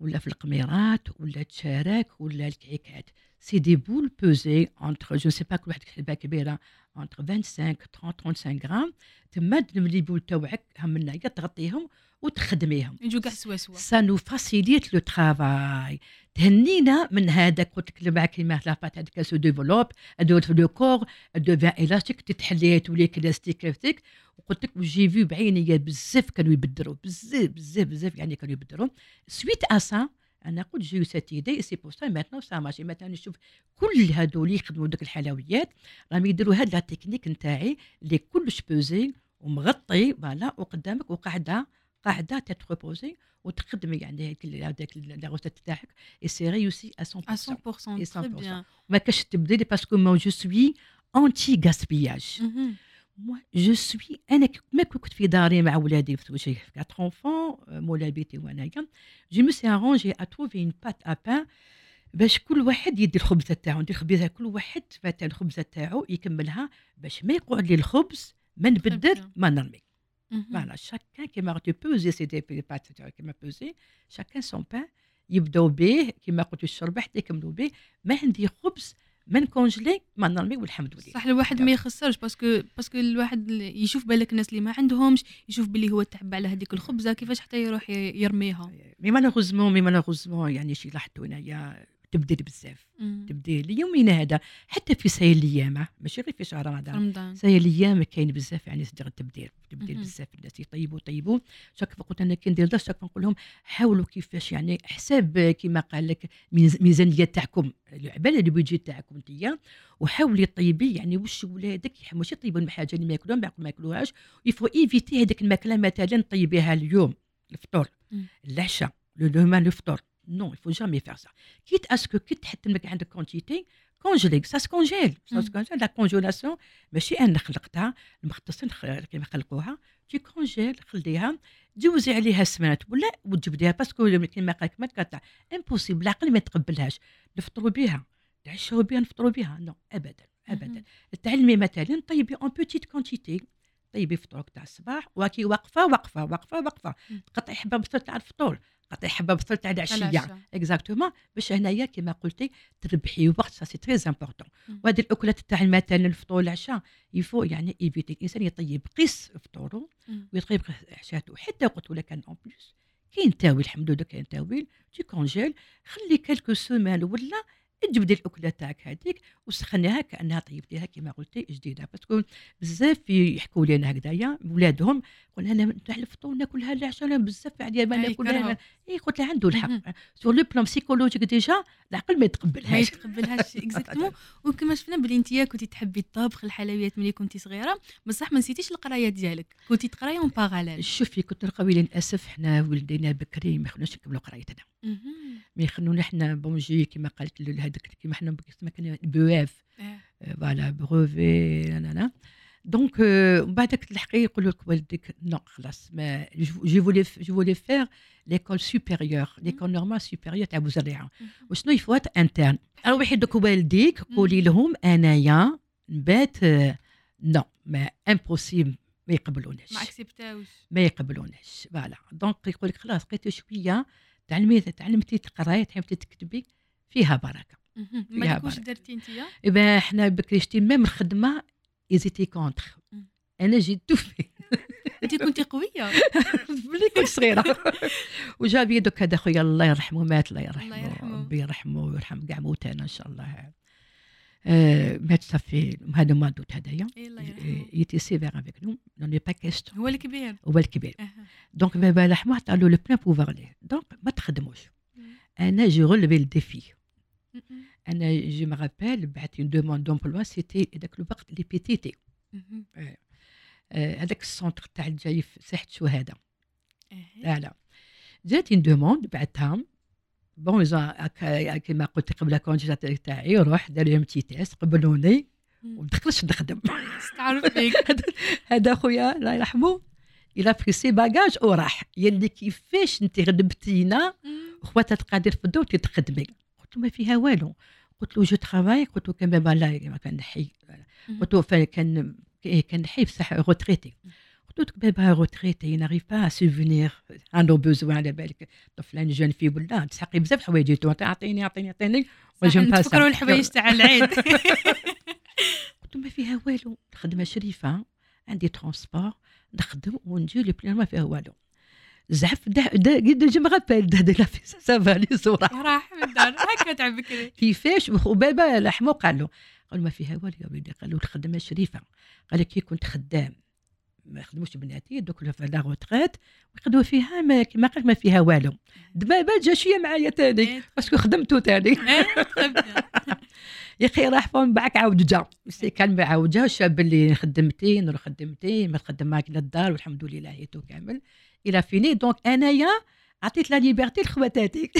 ولا في القميرات ولا التشارك ولا الكعكات c'est des boules pesées entre je sais pas كل واحد حسبه كبيرة entre 25 30 35 غرام تما تلم les boules تاوعك هم هنايا تغطيهم وتخدميهم. يجوا كاع سوا سوا. ça nous facilite le travail تهنينا من هذاك قلت لك معك كيما la pâte هذيك se développe ادو في le corps devient élastique تتحلي تولي élastique élastique. وقلت لك جي في بعينيا بزاف كانوا يبدلوا بزاف بزاف بزاف يعني كانوا يبدلوا. سويت اسا أنا قلت جي سيت ايدي سي بور سا ماتنو سا ماشي مثلا نشوف كل هذول يخدموا دوك الحلويات. راهم يديروا هاد لا تكنيك نتاعي اللي كلش بوزي ومغطي فوالا وقدامك وقاعدة قاعدة تتروبوزي وتخدمي يعني ال- هذاك لا تاعك اي سي ريوسي ا 100% à 100% Et très 100%. bien. ما كاش تبدلي باسكو ما جو سوي anti-gaspillage moi je suis أنا ما كنت في داري مع ولادي في j'ai 4 enfants euh, مولا بيتي وانايا je me suis arrangée à trouver une pâte à pain باش كل واحد يدي الخبزة تاعو. ندير خبزه كل واحد مثلا الخبزة تاعو يكملها باش ما يقعد لي الخبز ما نبدل. ما نرمي. مهم. Voilà, chacun qui m'a pesé c'était les pâtes qui m'a pesé, chacun son pain. يبداو به كما قلت الشرب حتى يكملوا به ما عندي خبز ما ن congeler ما نرمي والحمد لله صح الواحد ما يخسرش parce que parce que الواحد يشوف بالك الناس اللي ما عندهمش يشوف باللي هو تعب على هذيك الخبزة كيفاش حتى يروح يرميها. mais malheureusement mais malheureusement يعني شي لاحظتوا هنايا تبدل بزاف مم. تبديل اليومين هذا حتى في سايل الأيام ماشي غير في شهر رمضان. سايل الأيام كاين بزاف يعني صدق التبديل تبديل. بزاف الناس يطيبوا يطيبوا. شاك قلت أنا كي ندير درس شاك نقول لهم حاولوا كيفاش يعني حساب كيما قال لك ميز- ميزانية تاعكم على البيجي تاعكم انتيا وحاولي طيبي يعني واش ولادك ماشي طيبوا الحاجة اللي ما ياكلوها ما ياكلوهاش. يفو ايفيتي هذيك الماكلة مثلا طيبيها اليوم الفطور. العشاء le lendemain الفطور. non il faut jamais faire ça كيت اسكو كي تحط لك عندك quantité congeler ça se congèle ça. se congèle la congélation ماشي أنا خلقتها المختصين كيما خلقوها. tu congèles خليها. جوزي عليها سمانات ولا وتجبديها. parce que كيما قالك ما كتاع impossible العقل ما يتقبلهاش نفطروا بها نعشوا بها نفطروا بها non ابدا ابدا. مهم. تعلمي مثلا طيبي une petite quantité طيبي فطورك تاع الصباح. وكي واقفة واقفة واقفة واقفة. مم. قطعي حبة بصل تاع الفطور. قطعي حبة بصل تاع العشيه. exactement باش هنايا كما قلتي تربحي وقت ça c'est très important. وهذه الأكلات تاع مثلا الفطور العشاء يفو يعني éviter الإنسان يطيب قيس فطوره. ويطيب عشاته حتى قلت لك أنا en plus كاين تاويل الحمد لله كاين تاويل tu congèles خلي quelques semaines ولا تجبدي الاكله تاعك هذيك وسخنيها كأنها طيبتيها كما قلتي جديدة. parce que بزاف يحكوا لنا هكذايا ولادهم قلنا أنا تاع الفطور ناكلها العشاء بزاف عليا ما ناكلها. إي قلت له عنده. الحق. sur le plan psychologique déjà العقل ما ما يتقبلهاش. يتقبلهاش exactement وكما شفنا بلي انت كنتي تحبي الطبخ الحلويات ملي كنتي صغيرة بصح ما نسيتيش القراية ديالك. كنتي تقراي en parallèle شوفي كنت نلقاوي للأسف حنا ولدينا بكري ما خلوناش نكملوا قرايتنا. ما يخلونا حنا بونجي كما قالت هذاك كيما حنا كما كان بواف. voilà بروفي لا donc من بعدك تلحقي يقولوا لك والدك نو خلاص ما je voulais je voulais faire l'école supérieure l'école normale supérieure تاع بوزريعه وشنو يفوت؟ interne روحي donc والديك قولي لهم أنايا نبات آه، non ما impossible ما يقبلوناش. ما accepter اوش ما يقبلوناش. voilà. donc يقول لك خلاص قيت شوية تعلمي تعلمتي تقراي تعلمتي تكتبي فيها بركة. ما بركة. درتي انت إبا حنا بكري شتي même الخدمه ايزيتي كونتر. أنا جيت توفي انت كنتي قوية. ملي كنت صغيرة. وجاب دوك هذا خويا الله يرحمه مات الله يرحمه. الله يرحمه. ربي يرحمه ويرحم كاع موتانا إن شاء الله. مات صافي هذا ما دوت هذايا يتي سيفير افيك نو نون با كيستيون هو الكبير هو الكبير. دونك بابا رحمه عطا له لو بلان بوفوار ليه دونك ما تخدموش أنا جو رولفي الديفي. أنا جو me rappelle بعثت اون دوموند دومبلوا سيتي هذاك الوقت لي بي تي تي هذاك السونتر تاع الجاي في ساحه إيه. لا لا جاتني دوموند بعتها بون هكا- كيما قلت قبل الكونجيتا تاعي روح داروا لي بتي تيست قبلوني وما دخلتش نخدم تعرف هذا- خويا الله يرحمه إلى في سي باجاج وراح يلي كيفاش انت غلبتينا خواتها القادر في الدور تخدمي قلت له ما فيها والو قلت له جو ترافاي قلت له كان بابا لا ما كان حي قلت له كان إيه كان حي بصح روتريتي قلت له بابا روتريتي ناريف با سوفونير عنده بوزوان على بالك. طفلان جون في ولا تسحقي بزاف حوايجيتو اعطيني اعطيني اعطيني وجم باسا. تفكروا الحوايج تاع العيد. قلت ما فيها والو. الخدمه شريفة عندي ترونسبور نخدم ونجي لي بلان ما فيها والو. زعف قد جو مغابيل دا دا في سافالي صورة. راح من الدار. هكا تاع بكري. كيفاش وبابا لحمو قال له قال ما فيها والو يا وليدي. قال له الخدمة شريفة. قال لك كي كنت خدام. ما يخدموش بناتي دوك في لا روتريت ويقدوا فيها ما كما قال ما فيها والو. بابا جا شوية معايا تاني باسكو خدمتو تاني يا أخي راح فون بعك عاود جا سي كان عاود جا شاب اللي خدمتي نروح خدمتي ما تخدم معك للدار والحمد لله هيتو كامل. il a fini donc أنايا عطيت la liberté لخواتاتي.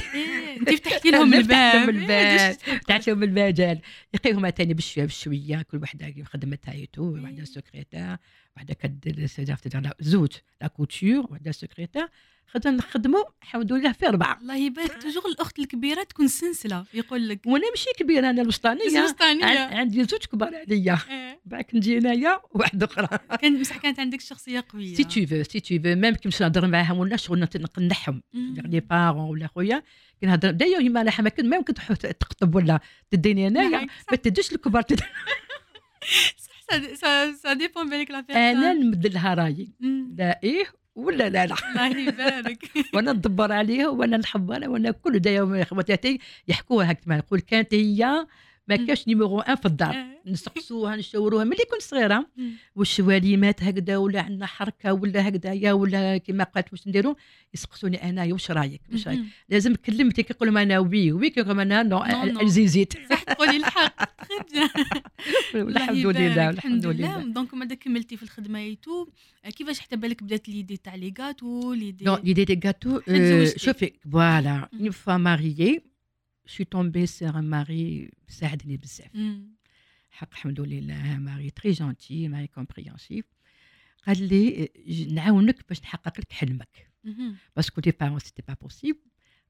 انت فتحتي لهم الباب الباب. فتحت لهم المجال يا أخي هما تاني بشوية بشوية كل وحدة خدمتها هيتو وحدة secrétaire وحده كدير سيدي زوج la couture وحده secrétaire خدنا نخدموا الحمد لله في اربعه الله يبارك. toujours الأخت الكبيرة تكون سلسلة يقول لك. وأنا ماشي كبيرة أنا الوسطانية. الوسطانية. عندي زوج كبار عليا. إيه. بعد نجي انايا واحدة أخرى. كان بصح كانت عندك شخصية قوية. c'est tout فو سي تو فو ميم كي نمشي نهضر معاهم ولا شغل نقنعهم. لي بارون ولا خويا كنهضر دايوغ يما أنا ما كنت تحط- تقطب ولا تديني انايا. ما تديش الكبار. صح سا- ديبون بالك لا أنا نمد لها رايي. لا إيه ولا لا لا. الله يبارك وأنا ندبر عليها وأنا نحبها وأنا كل دايما خواتاتي يحكوها هكا ما نقول كانت هي ما. كاش نيميرو ان في الدار إيه. نسقسوها نشاوروها ملي كنت صغيرة مم. والشواليمات هكذا ولا عندنا حركة ولا هكذايا ولا كما قالت واش نديروا يسقسوني انايا واش رايك واش رايك. لازم كلمتي كيقول لهم أنا oui oui كيقول لهم أنا non. الزيزيت صح تقولي الحق bien الحمد لله الحمد لله donc بعد كملتي في الخدمة et tout كيفاش حتى بالك بدات l'idée تاع les gâteaux l'idée Faites euh, زوجتك. شوفي Mhm. une fois mariée, je suis tombée sur un mari ساعدني بزاف مم. حق الحمد لله mari très gentil mari compréhensif قال لي ج- نعاونك باش نحقق لك حلمك مهم. parce que des parents c'était pas possible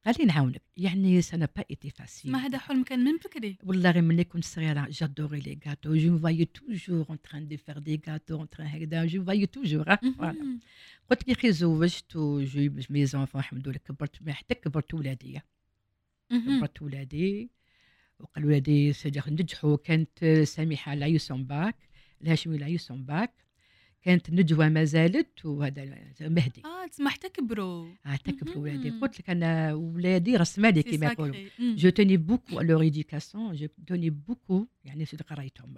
قال لي نعاونك يعني ça a pas été facile mais هذا حلم كان من بكري والله غير ملي كنت صغيره j'adorais les gâteaux je me voyais toujours en train de faire des gâteaux en train هكذا je me voyais toujours voilà مهم. قلت لي خي زوجت و j'ai mes enfants الحمد لله كبرت حتى كبرت ولادي كبرت ولادي وقال ولادي c'est-à-dire نجحوا كانت سميحة l'a eu son bac الهاشمي l'a eu son bac كانت نجوى ما زالت وهذا مهدي. آه تسمى حتى كبروا حتى كبروا ولادي. قلت لك أنا ولادي راس مالي c'est كيما يقولوا. je tenais beaucoup leur éducation je tenais beaucoup يعني c'est-à-dire قرايتهم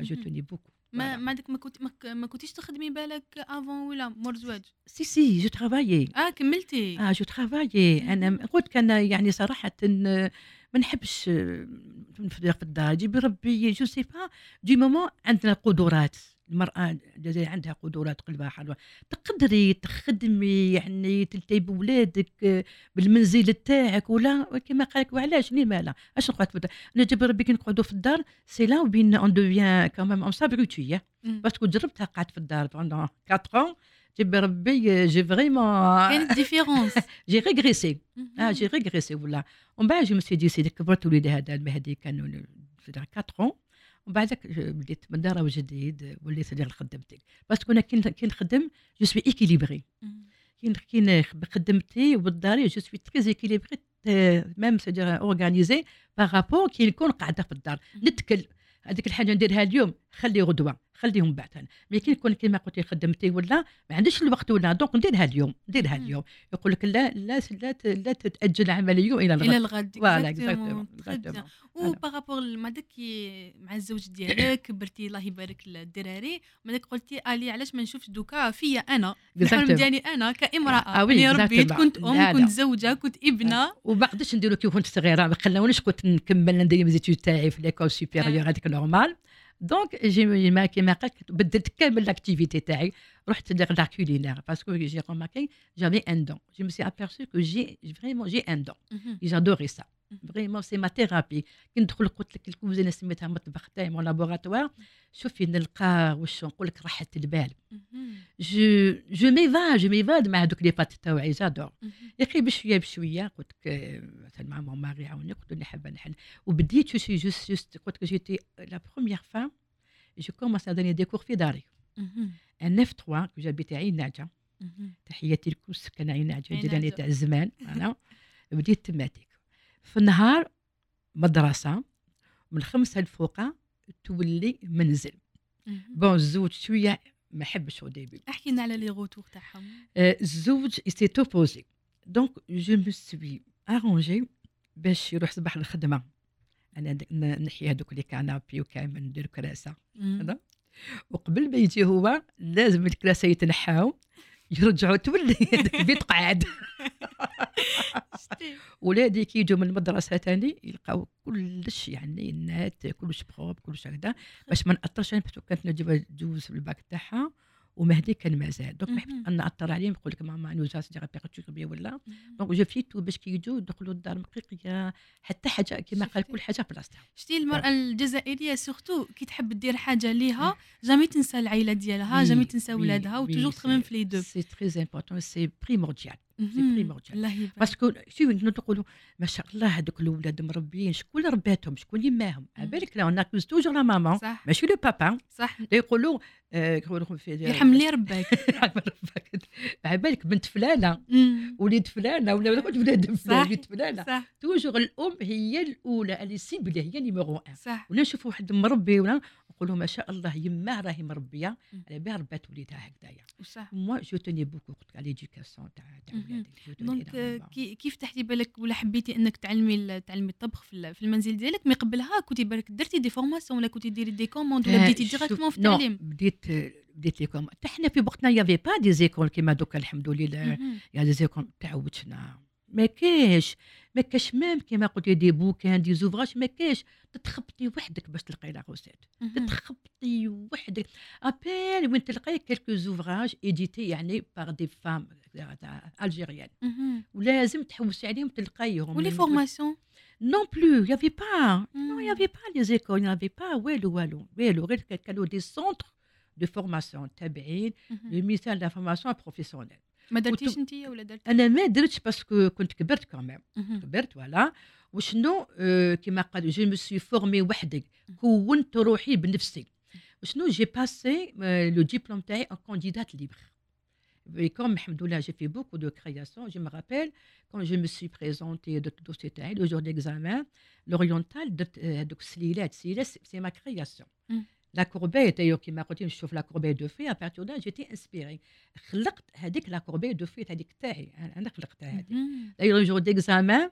je. tenais beaucoup ما ما داك ما كنت ما كنتيش تخدمي بالك avant ولا مور زواج؟ si si je travaillais آه كملتي. آه je travaillais أنا. قلت كان يعني صراحة ما نحبش في الدار جيبي ربي je sais pas des moments عندنا قدرات. المرأة الجزائر عندها قدرات قلبها حلوة. تقدري تخدمي يعني تلتي بولادك آه، بالمنزل تاعك ولا؟ كما قالك وعلاش؟ ليه مالا أش نقعد في الدار؟ أنا جيبي ربي كي نقعدوا في الدار c'est là où bien on devient comment on s'abrutit مم. parce que جربتها قعدت في الدار pendant 4 ans جيبي ربي j'ai vraiment كانت différence j'ai régressé آه j'ai régressé ولا ومن بعد je me suis dit c'est-à-dire كبرت وليدي هذا المهدي كانوا في 4 ans ومن بعدك بديت من دار جديد وليت ندير خدمتي parce que أنا كي نخدم je suis équilibrée كي خدمتي وبالدار je suis très équilibrée même c'est-à-dire organisée par rapport كي نكون قاعدة في الدار. نتكل هذيك الحاجة نديرها اليوم. خلي غدوة خليهم بعد mais كي نكون كيما قلت لي خدمتي ولا ما عنديش الوقت ولا donc نديرها اليوم نديرها. اليوم. يقول لك لا لا لا, لا تتاجل العمل اليوم إلى إلى الغد الغد voilà. و par rapport كي- مع الزوج ديالك كبرتي الله يبارك الدراري. مع داك قلتي آلي علاش ما نشوفش دوكا؟ فيا أنا. الحلم. ديالي أنا كامرأة. آه oui, يا ربي exactement. كنت أم. كنت زوجة كنت ابنة. وما قدرتش نديرو كي كنت صغيرة ما خلاونيش كنت نكمل ندير mes études تاعي في l'école supérieure هذيك normale donc j'ai mais كيما قالت بدلت كامل l'activité تاعي رحت l'art culinaire parce que j'ai remarqué j'avais un don je me suis aperçue que j'ai vraiment j'ai un don مهم. j'adorais ça مهم. vraiment c'est ma thérapie كي ندخل قلت لك الكوزينة سميتها مطبخ تاعي mon laboratoire شوفي نلقى واش نقول لك راحه البال. je je m'évade je m'évade مع هذوك les pâtes تاوعي j'adore. يا أخي بشويه بشوية قلت لك مثلا مع mon mari عاوني قلت له حابه نحل وبديت je sais juste juste قلت لك j'étais la première femme je commence à donner des cours في داري. un F3 que j'habitais عين نعجه. تحياتي لكم سكن عين نعجه جيراني. تاع الزمان أنا بديت تماتيك في النهار مدرسة من خمسه لفوقه تولي منزل. bon الزوج شوية ما حبش au début احكي لنا على les retours تاعهم. Euh, الزوج s'est opposé donc je me suis arrangée باش يروح صباح الخدمة. أنا نحي هذوك les canapés وكامل ندير كراسة. وقبل ما يجي هو لازم الكراسة يتنحاو. يرجعوا تولي البيت قاعد. ولادي كي يجوا من المدرسة تاني يلقاو كلش يعني nette كلش propre كلش هكذا باش ما ناثرش عليهم parce que كانت نجيب جوز في الباك تاعها. ومهدي كان مازال donc ما. حبيت نأثر عليهم نقول لك ماما نوزا se répercuter بيا ولا. donc je fais tout باش كي يجوا يدخلوا الدار مقيقيه حتى حاجة كما قال. كل حاجة بلاصتها. شتي المرأة الجزائرية surtout كي تحب دير حاجة ليها jamais تنسى العائلة ديالها jamais تنسى ولادها و toujours تخمم في les deux. c'est très important c'est primordial يبارك parce que شوفي نقولوا ما شاء الله هذوك الاولاد مربيين شكون اللي رباتهم شكون اللي ماهم على. بالك là on accuse toujours la maman صح ماشي le papa صح يقولوا يرحم لي رباك على بالك بنت فلانه. وليد فلانه ولا ولا ولاد صح. فلان وليد فلانه صح toujours الام هي الاولى اللي cible هي numéro 1 صح ولا نشوفوا واحد مربي ولا نقولوا ما شاء الله يما راهي مربيه. على بالها ربات وليدها هكذايا وصح moi je tenais beaucoup على l'éducation تاع donc كيف فتحتي بالك ولا حبيتي إنك تعلمي تعلمي الطبخ في ال- في المنزل ديالك؟ mais قبلها كنتي بالك درتي des formations ولا كنتي ديري des commandes ولا آه، بديتي directement في التعليم؟ بديت بديت لكم حتى حنا في وقتنا y avait pas des écoles كيما دوكا الحمد لله. y a des écoles تعودنا ما كاش? ما كاش même كيما قلتي des bouquins des ouvrages؟ ما كاش. تتخبطي وحدك باش تلقاي la recette مهم. تتخبطي وحدك. à peine وين تلقاي quelques ouvrages édités يعني par des femmes algériennes مهم. ولازم تحوسي عليهم تلقايهم. و les formations Non plus, il n'y avait pas. Non, il n'y Mm. avait pas les écoles, il n'y avait pas. والو والو والو غير كانوا des centres de formation تابعين مهم. لو مثال la formation professionnelle ما درتيش وتب- انت ولا درتي؟ أنا ما درتش parce que كنت كبرت كمان مهم. كبرت voilà وشنو؟ آه، كيما قال je me suis formée وحدي كونت روحي بنفسي. وشنو؟ j'ai passé le diplôme تاعي en candidate libre Et comme, الحمد لله, j'ai fait beaucoup de créations, je me rappelle, quand je me suis présentée de dossier تاعي le jour d'examen, l'oriental, درت آه، هذوك السليلات سليلات c'est ma création. Mm. La corbeille, d'ailleurs, كيما قلت نشوف de fées, à partir de là, j'étais inspirée. خلقت هذيك la corbeille de fées هذيك تاعي أنا- أنا خلقتها هذيك. le jour d'examen,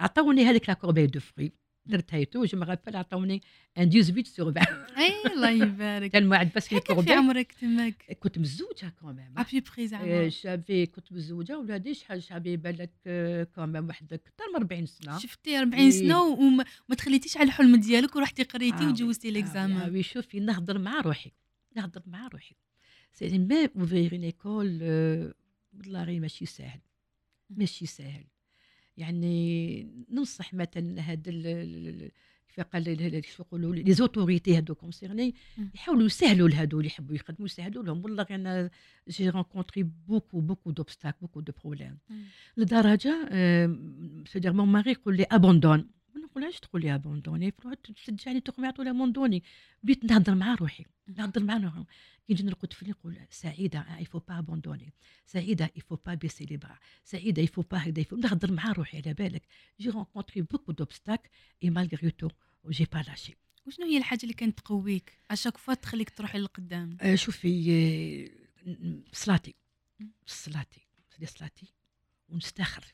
عطاوني هذيك لا corbeille de fruits. درتها تو جو مغابل عطاوني ان 18 سور 20 إي الله يبارك. كان موعد بس في corbeille. عمرك تماك. كنت مزوجة كمان ابي بري آه، زعما شافي كنت مزوجة ولادي شحال شحال بالك كمان واحد أكثر من 40 سنة. شفتي 40 سنة إيه. وما ما تخليتيش على الحلم ديالك ورحتي قريتي آه، وتجوزتي آه، l'examen oui شوفي نهضر مع روحي. نهضر مع روحي. c'est m'ouvrir une école والله غير ماشي ساهل. ماشي ساهل. يعني ننصح مثلا هاد ال- ال- ال- كيف قال ال- ال- شو يقولوا les autorités هادو concernées. يحاولوا يسهلوا لهادو اللي يحبوا يخدموا يسهلوا لهم. والله أنا j'ai rencontré beaucoup beaucoup d'obstacles beaucoup de problèmes لدرجة c'est-à-dire mon mari يقول لي abandonne ما نقولهاش تقول لي abandonner تشجعني تقوم لي abandonner بديت نهضر مع روحي نهضر مع روحي. كي نجي نرقد في نقول سعيدة il faut pas abandonner. سعيدة il faut pas baisser les bras. سعيدة il faut pas هكذا نهضر مع روحي على بالك. j'ai rencontré beaucoup d'obstacles et malgré tout j'ai pas lâché وشنو هي الحاجة اللي كانت تقويك؟ à chaque fois تخليك تروحي للقدام. آه، شوفي آه، صلاتي مم. صلاتي صلاتي ونستخر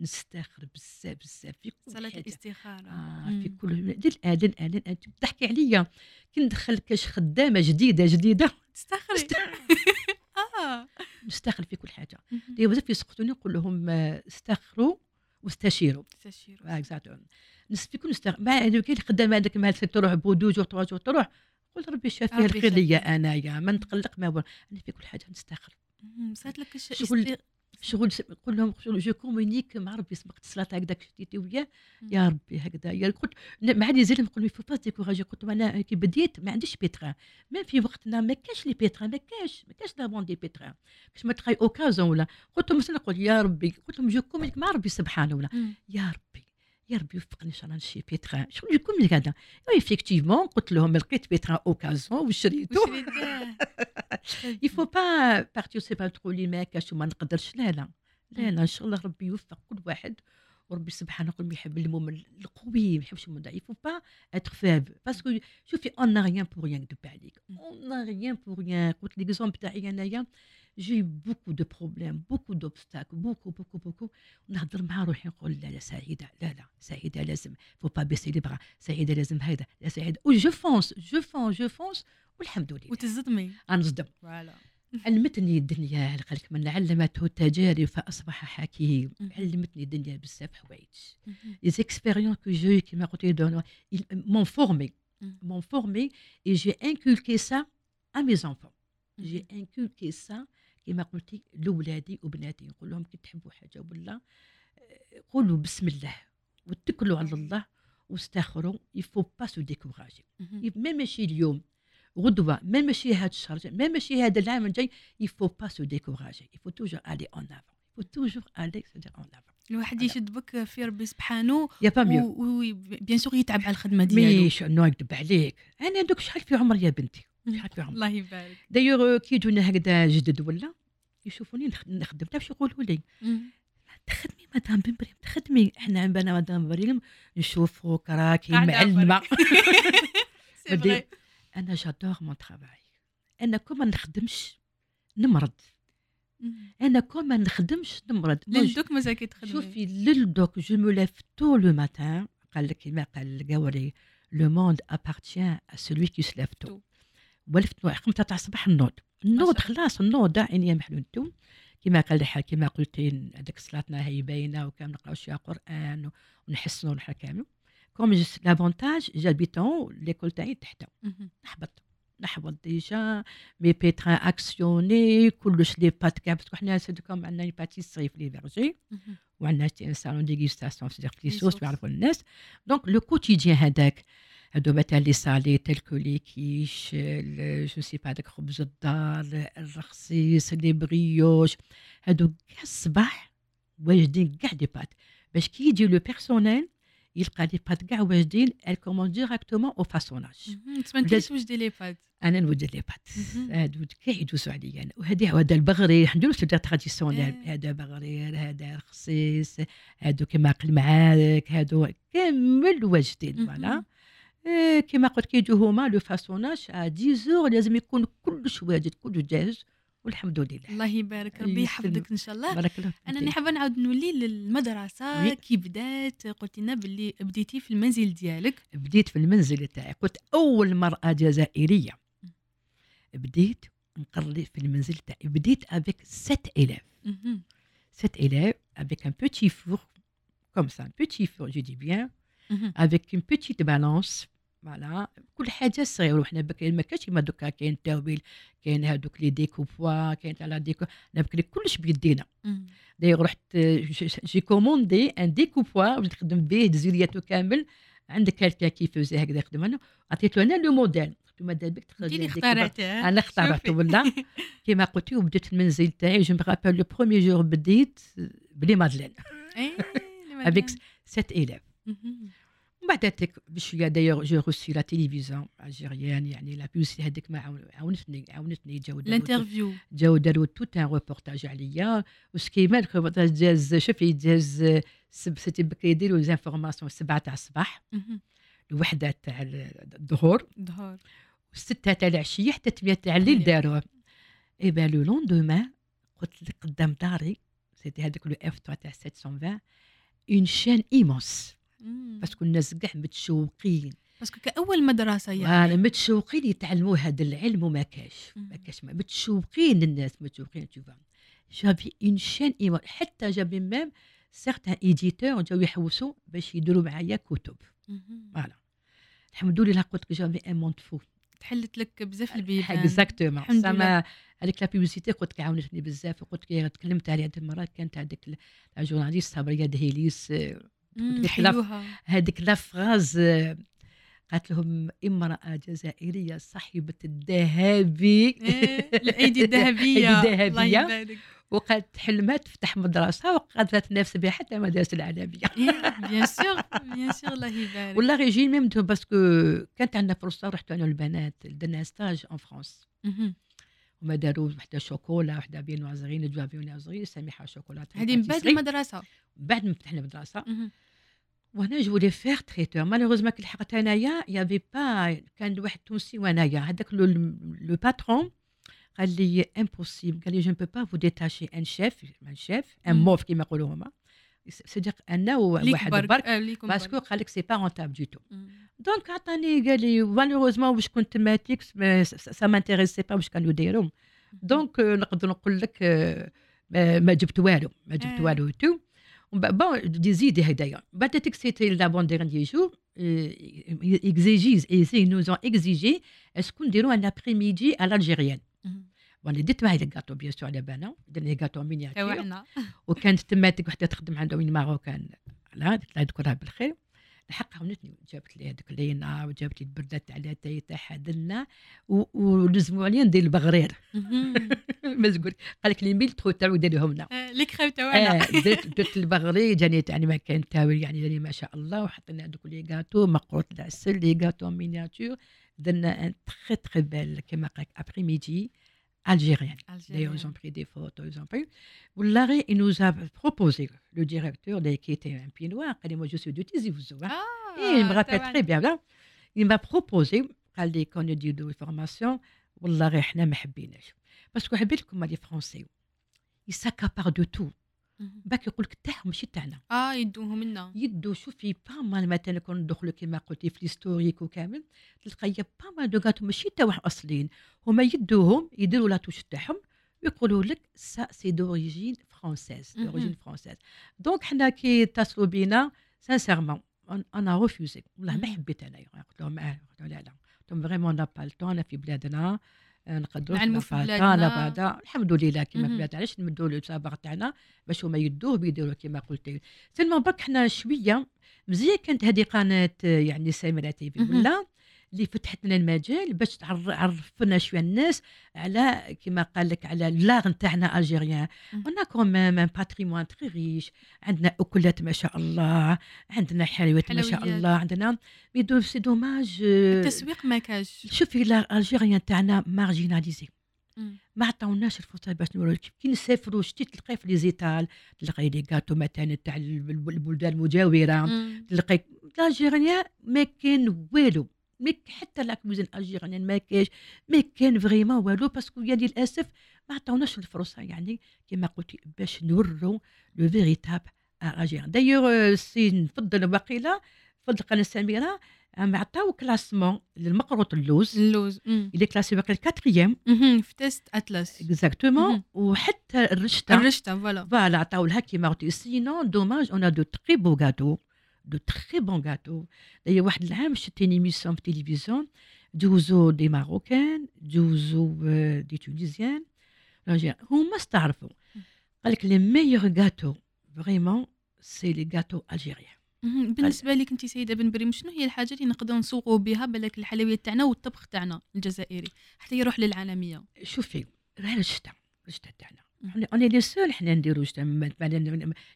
نستخر بزاف بزاف في كل صلاة حاجة. الاستخارة. آه في. كل الان الان الان تحكي عليا. كي ندخل كاش خدامة جديدة جديدة. تستخري آه. نستخر في كل. دي بزاف يسقطوني نقول لهم آه، استخروا واستشيروا. تستشير اكزاكتومون نسبي كل نستغ... مع هذوك الخدامه هذاك مع تروح بودو جور تروح جور تروح قلت ربي شاف فيها ربي الخير ليا. أنايا ما نتقلق ما أنا في كل حاجة نستخر. صارت لك شغل- شغل نقول لهم شغل je communique مع ربي. سبقت الصلاه هكذاك شديتي وياه. يا ربي هكذا. يا قلت مع لي زيد نقول faut pas décourager قلت لهم أنا كي بديت ما عنديش pétrin ما في وقتنا ما كاش les pétrins ما كاش ما كاش la vente des pétrins كاش ما تخاي occasion ولا قلت لهم مثلا نقول يا ربي. قلت لهم je communique مع ربي سبحانه ولا. يا ربي. يا ربي وفقني إن شاء الله نشري pétrin شغل je communique هذا؟ effectivement قلت لهم لقيت pétrin occasion وشريته. faut pas partir c'est pas تقول لي ما كاش وما نقدرش. لا لا. لا لا إن شاء الله ربي يوفق كل واحد. وربي سبحانه يقول يحب المؤمن القوي ما يحبش المؤمن الضعيف pas être faible parce que شوفي on a rien pour rien نكذب عليك on a rien pour rien قلت l'exemple تاعي أنايا j'ai beaucoup de problèmes beaucoup d'obstacles beaucoup beaucoup beaucoup نهضر مع روحي نقول لا لا سعيدة لا لا سعيدة لازم. faut pas baisser les bras سعيدة لازم هذا لا سعيدة. je fonce je fonce je fonce والحمد لله. وتزدمي. غنصدم. voilà. علمتني الدنيا قالك من علمته التجارب فأصبح حكيم. علمتني الدنيا بزاف حوايج. j'ai eues, qui m'ont coûté de- ils m'ont formé, Mm. m'ont formé et j'ai inculqué ça à mes enfants. J'ai inculqué ça كما قلتي لولادي وبناتي. نقول لهم كي تحبوا حاجة ولا آه، قولوا بسم الله واتكلوا على الله واستخروا. il faut pas se décourager. ما ماشي اليوم غدوة ما ماشي هذا الشهر ما ماشي هذا العام الجاي il faut pas se décourager il faut toujours aller en avant il faut toujours aller en avant الواحد. يشد بك في ربي سبحانه يا و bien sûr يتعب على الخدمة ديالو. مش إنه يكذب عليك. أنا دوك شحال في عمر يا بنتي؟ شحال في عمر؟ الله يبارك. دايوغ كي يجونا هكذا جدد ولا؟ يشوفوني نخ- نخدم. تعرف شو يقولوا لي. تخدمي مدام بن بريم تخدمي. إحنا عندنا مدام بريم نشوفوك راكي معلمة. أنا j'adore mon travail أنا كون ما نخدمش نمرض. أنا كون ما نخدمش نمرض. للدوك مازال كيتخدمي شوفي للدوك je me lève tôt le matin قال لك كيما قال القاوري لو موند ابارتيان ا سولوي كي سلاف تو تو. ولفت نوع خمسة تاع الصباح النوض النوض شاء خلاص النوض عيني محلولتو كيما قال لها كيما قلتي هذيك صلاتنا هي باينة وكان نقراو شوية قرآن ونحسنوا نحن كامل. كوم جست لافونتاج جابيتون ليكول تاعي تحت. نحبط. نحبط ديجا. مي بيتران أكسيوني كلش لي بات كاع باسكو حنا سيدكم عندنا لي باتيسري في لي فيرجي. وعندنا salon dégustation في les sous-sols. ويعرفوا الناس. donc le quotidien هذاك هادو مثلا tel que les quiches je sais pas خبز الدار الرخصيص les brioches هادو كاع الصباح واجدين كاع des pâtes. باش كي يجي le personnel يلقى les pâtes كاع واجدين elles commencent directement au façonnage أنت بدات- واش دي les pâtes أنا نود les pâtes. هادو كاع يدوزوا عليا أنا. وهذه هذا البغري الحمد لله c'est du traditionnel. هذا بغرير هذا رخصيص هادو كما قل معاك هادو كامل واجدين. voilà. إيه، كما قلت كي يجوا هما le façonnage à 10 heures لازم يكون كلش واجد كلش جاهز والحمد لله. الله يبارك ربي. يحفظك إن شاء الله. بارك الله أنا حابه نعاود نولي للمدرسة. كي بدات قلت لنا باللي بديتي في المنزل ديالك. بديت في المنزل تاعي كنت أول مرأة جزائرية. بديت نقري في المنزل تاعي بديت avec 7 élèves. مهم. cet élève avec un petit four, comme ça, un petit four, je dis bien, avec une petite balance. voilà كل حاجة صغيرة وحنا بكري ما كانش كيما دوكا كاين التاويل كاين هذوك les découpoirs كاين تاع la déco أنا بكري كلش بيدينا. دايوغ رحت j'ai commandé un découpoir باش نخدم به دزيريات كامل. عندك quelqu'un qui faisait هكذا يخدم أنا. عطيتو أنا le modèle. قلت له ماذا بك تخرج اخترعتها أنا اخترعته. ولا؟ كيما قلتي وبديت المنزل تاعي je me rappelle le premier jour بديت ب les madeleines. avec sept élèves. بشويه d'ailleurs je remercie la télévision algérienne يعني la publicité هذيك ما عاون- عاونتني عاونتني جاو داروا l'interview جاو داروا tout un reportage عليا. وسكيما الروبورتاج جاز شوفي جاز c'était بكري يديروا les informations السبعه تاع الصباح. الوحده تاع الظهر ظهر والسته تاع العشيه حتى 8 تاع الليل. داروها eh ben le lendemain قلت لك قدام داري c'était هذاك le F3 تاع 720 une chaîne immense même. parce que الناس كاع متشوقين. parce que كأول مدرسة يعني. متشوقين يتعلموا هذا العلم وما كاش ما. كاش متشوقين الناس متشوقين تشوف j'avais une immense حتى j'avais même certains éditeurs جاو يحوسوا باش يديروا معايا كتب. voilà الحمد لله قلت لك j'avais un monde fou تحلت لك بزاف البيبان. exactement زعما هذيك la publicité قلت لك عاونتني بزاف وقلت لك تكلمت عليها هذه المرات كانت هذيك la journaliste صبريه دهيليس هذيك la phrase آه، قالت لهم امرأة جزائرية صاحبة الذهبي. إيه، الأيدي الذهبية. أيدي الله الذهبية. وقالت حلمت تفتح مدرسة وقالت تنافس بها حتى المدارس العالمية. bien sûr bien sûr الله يبارك. ولا ريجين même parce que كانت عندنا فرصة رحت أنا والبنات درنا stage en France. هما داروا وحدة شوكولا وحدة viennoiserie ندوا viennoiserie سميحة شوكولا هذه من بعد المدرسة. بعد ما فتحنا المدرسة. وأنا je l'ai fait traiteur malheureusement كي لحقت انايا يافي با كان واحد تونسي وأنايا. هذاك le patron قال لي impossible قال لي je peux pas vous détacher un chef un chef un. MOF كيما يقولوا هما. صدق أنا وواحد برك باسكو. قال لك سي با رونتابل دو تو. دونك عطاني قال لي مالوغوزمون واش كنت تماتيك سا مانتيريسي با واش كانوا يديروا دونك نقدر نقول لك ما جبت والو ما جبت. والو تو بون دي زيدي هدايا بعد تيك سيتي لابون ديرني جور اكزيجيز اي نوز اون اكزيجي اسكو نديرو ان ابري ميدي على الجيريان. وأنا ديت معايا الكاطو بيان سور على بالنا. درنا كاطو مينياتير توعنا وكانت تماتك وحدة تخدم عندهم ماروكان لا الله يذكرها بالخير. الحق عاونتني جابت لي هذوك لينا وجابت لي البردات تاع تاع حدلنا ولزموا عليا ندير البغرير. ما تقول قال لك les mille trous تاعو ديرهم لنا آه، ليك خايف توعنا آه درت البغري جاني يعني ما كان تاوي يعني جاني ما شاء الله وحطينا هذوك les gâteaux مقروط العسل les gâteaux miniatures. درنا un très très bel كيما قالك après-midi الجيريان D'ailleurs, ils ont pris des photos, ils ont pris. L'arrêt, il nous a proposé, le directeur, là, qui était un Pinois, قال لي moi je suis de Tizi Ouzou. hein. آه، Et il me rappelle توعنا. très bien là. Il m'a proposé قال لي كون يديروا فورماسيون والله غير احنا ما حبيناش باسكو حبيت لكم لي فرونسي يساكابار دو تو مهم. parce que يقول لك تاعهم ماشي تاعنا. آه يدوهم لنا يدو شوفي pas mal مثلا كون ندخلوا كيما قلتي في ال historique وكامل تلقاي pas mal de gâteaux ماشي تاعهم أصليين. هما يدوهم يديروا la touche تاعهم ويقولوا لك ça c'est d'origine française. d'origine française donc حنا كي اتصلوا بينا sincèrement أنا refusé والله ما. حبيت انايا قلت لهم آه قلت لهم لا لا. قلت لهم vraiment نا با التون أنا في بلادنا. آه، نقدروا في لا بلادنا. بعدا الحمد لله كيما مهم. بلاد علاش نمدوا le savoir تاعنا باش هما يدوه بيديروا كيما قلتي سلما برك حنا شوية مزيان كانت هذه قناة آه، يعني سميرة TV. ولا اللي فتحت لنا المجال باش عرفنا شوية الناس على كما قال لك على l'art نتاعنا algérien. on a quand même un patrimoine très riche عندنا أكلات ما شاء الله عندنا حلويات ما شاء. الله عندنا mais c'est dommage التسويق ما كاش شوفي l'algérien تاعنا marginalisé. ما عطاوناش الفرصة باش نورو كي نسافروا شتي تلقاي في les étals تلقاي les gâteaux مثلا تاع الب- الب- البلدان المجاورة. تلقاي algérien ما كان والو ما ك- حتى la cuisine algérienne ما كاش ما كان vraiment والو parce que يا للأسف ما عطاوناش الفرصة يعني كما قلتي باش نورو le véritable algérien d'ailleurs c'est بفضل وقيله بفضل قناة سميرة عم عطاو classement للمقروط اللوز. اللوز est classé باقي ال quatrième. في Taste Atlas exactement. وحتى الرشتة. الرشتة voilà voilà عطاو لها كيما قلتي. sinon dommage on de très beaux de très bons gâteaux d'ailleurs واحد العام une émission في التلفزيون جوزو des Marocains جوزو آه، des Tunisiens هما استعرفوا قال لك les meilleurs gâteaux vraiment c'est les gâteaux algériens. بالنسبة لك انت سيدة بن بريم شنو هي الحاجات اللي نقدروا نسوقوا بها؟ بالك الحلويات تاعنا والطبخ تاعنا الجزائري. حتى يروح للعالمية. شوفي راه الرشتة الرشتة تاعنا. أنا les seuls حنا نديرو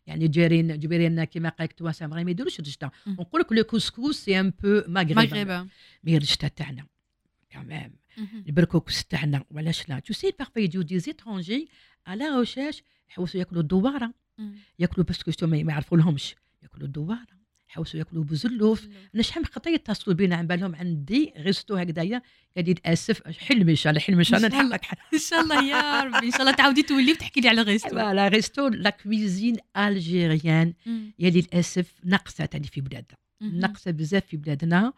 يعني جارين جبرينا كيما قالك توانسه ما يديروش الرشتة مم. نقول لك le couscous c'est un peu مغربه mais الرشتة تاعنا. كمان مهم. البركوكس تاعنا. وعلاش لا؟ tu sais parfois يجيو des étrangers à la recherche يحوسوا ياكلوا الدواره. ياكلوا parce que ما يعرفوا لهمش ياكلوا الدواره يحوسوا ياكلوا بزلوف. أنا شحال من خطره يتصلوا بينا عن بالهم عندي resto هكذايا قال لي للأسف حلمي إن شاء الله حلمي إن شاء الله. نحقق إن شاء الله يا ربي. إن شاء الله تعاودي تولي وتحكي لي على resto voilà resto la cuisine algérienne. يا للأسف ناقصة تاني في بلادنا. ناقصة بزاف في بلادنا.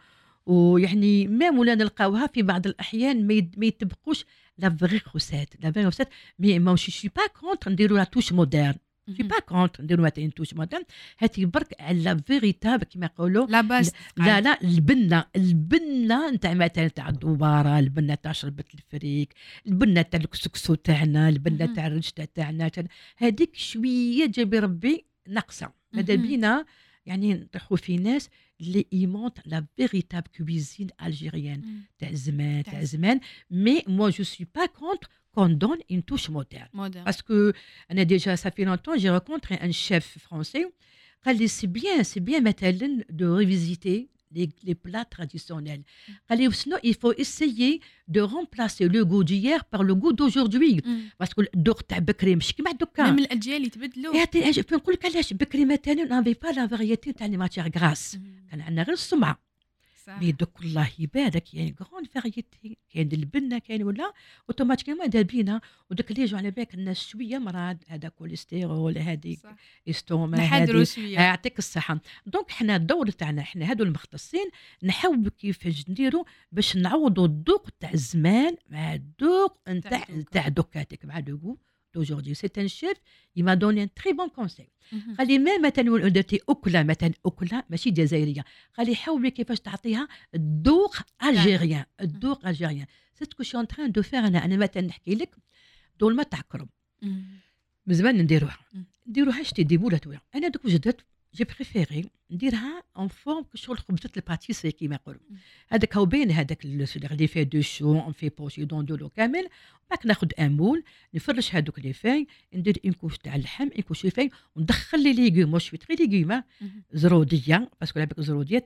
ويعني même ولا نلقاوها في بعض الأحيان ما ما يطبقوش la vraie recette la vraie recette mais ما شي je suis pas contre نديرو la touche moderne c'est pas contre نديرو مثلا touche moderne هاتي برك la véritable كيما يقولوا la base لا لا البنه البنه نتاع مثلا تاع الدوباره البنه تاع شربة الفريك البنه تاع الكسكسو تاعنا البنه. تاع الرشته تاعنا تاع- هذيك شوية جابي ربي ناقصه ماذا. بينا يعني نطيحوا في ناس اللي ايمونت لا فيريتاب كويزين الجيريان تاع زمان تاع تاع زمان مي موا جو سوي با كونتر qu'on donne une touche moderne. Parce que on a déjà, ça fait longtemps, j'ai rencontré un chef français. Dit c'est bien, c'est bien, Mathilde, de revisiter les, plats traditionnels. Sinon, il faut essayer de remplacer le goût d'hier par le goût d'aujourd'hui. Parce que le on n'avait pas la variété de la matière grasse. صح. mais دوك الله يبارك كاين grande variété كاين البنة كاين ولا automatiquement دابينا ودوك اللي يجوا على بالك الناس شوية مرض هذا كوليسترول هذيك. estomac نحضروا هذه شوية. يعطيك الصحة. donc حنا الدور تاعنا حنا هادو المختصين نحاول كيفاش نديروا باش نعوضوا الذوق تاع الزمان مع الذوق نتاع. تاع دوكاتك. مع le goût d'aujourd'hui. C'est un chef il m'a donné un très bon conseil. مهم. قال لي ما مثلا درتي اكله مثلا اكله ماشي جزائرية. قال لي حاولي كيفاش تعطيها؟ الذوق algérien الذوق algérien. c'est ce que je suis en train de faire أنا. أنا مثلا نحكي لك دولمة مم. من زمان نديروها. نديروها شتي des boulettes ويا أنا دوك وجدت j'ai préféré نديرها en forme شغل خبزه ال pâtisserie كيما يقولوا. هذاك هو باين هذاك les feuilles de chou on fait bouillir dans de l'eau كامل باك ناخذ un moule نفرش هذوك les feuilles ندير une couche تاع اللحم une couche feuilles وندخل les légumes moi je suis très légumes مهم. زروديه parce que لعبك زروديه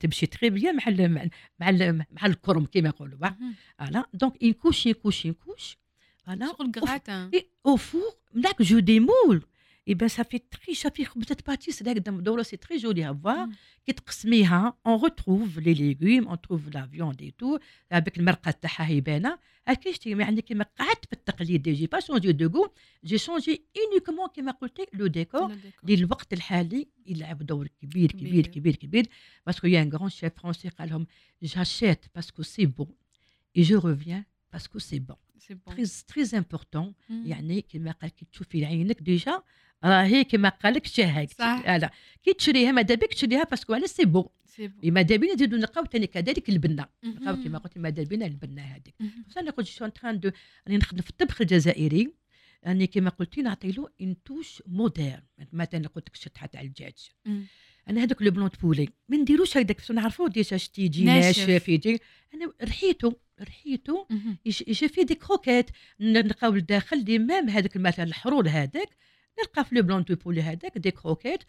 تمشي très bien مع ال مع مع, ال مع الكرم كيما يقولوا. voilà donc une couche une couche une couche voilà شغل gratin Et au four, là que je démoule, et ben ça fait très chapi خبزة باتيس là قدام الدورة c'est très joli à voir. مم. كي تقسميها on retrouve les légumes, on trouve la viande et tout. avec المرقة تاعها هي باينة. هكا شتي يعني كيما قعدت في التقليد دي j'ai pas changé de goût j'ai changé uniquement كيما قلت لك le décor la décor. للوقت الحالي يلعب دور كبير كبير كبير. كبير كبير parce que y a un grand chef français قال لهم j'achète parce que c'est bon et je reviens parce que c'est bon très important مم. يعني كما قال كي تشوفي عينك déjà راهي كما قال لك صح. لا كي تشريها ماذا بك تشريها parce que على c'est bon. ماذا بينا نزيدو نلقاو ثاني كذلك البنه. نلقاو كما قلت ماذا بينا البنه هذيك أنا قلت je suis en train de راني نخدم في الطبخ الجزائري راني كما قلتي نعطي له une touche moderne مثلا قلت لك الشطحه تاع الدجاج. أنا هذاك le blanc poulet ما نديروش هكذاك نعرفوا déjà شتي يجي ناشف. ناشف يجي أنا رحيته رحيته. يجي في des croquettes. نلقاو لداخل de même هذاك مثلا الحرور هذاك. نلقى في le blanc de poulet هذاك des croquettes.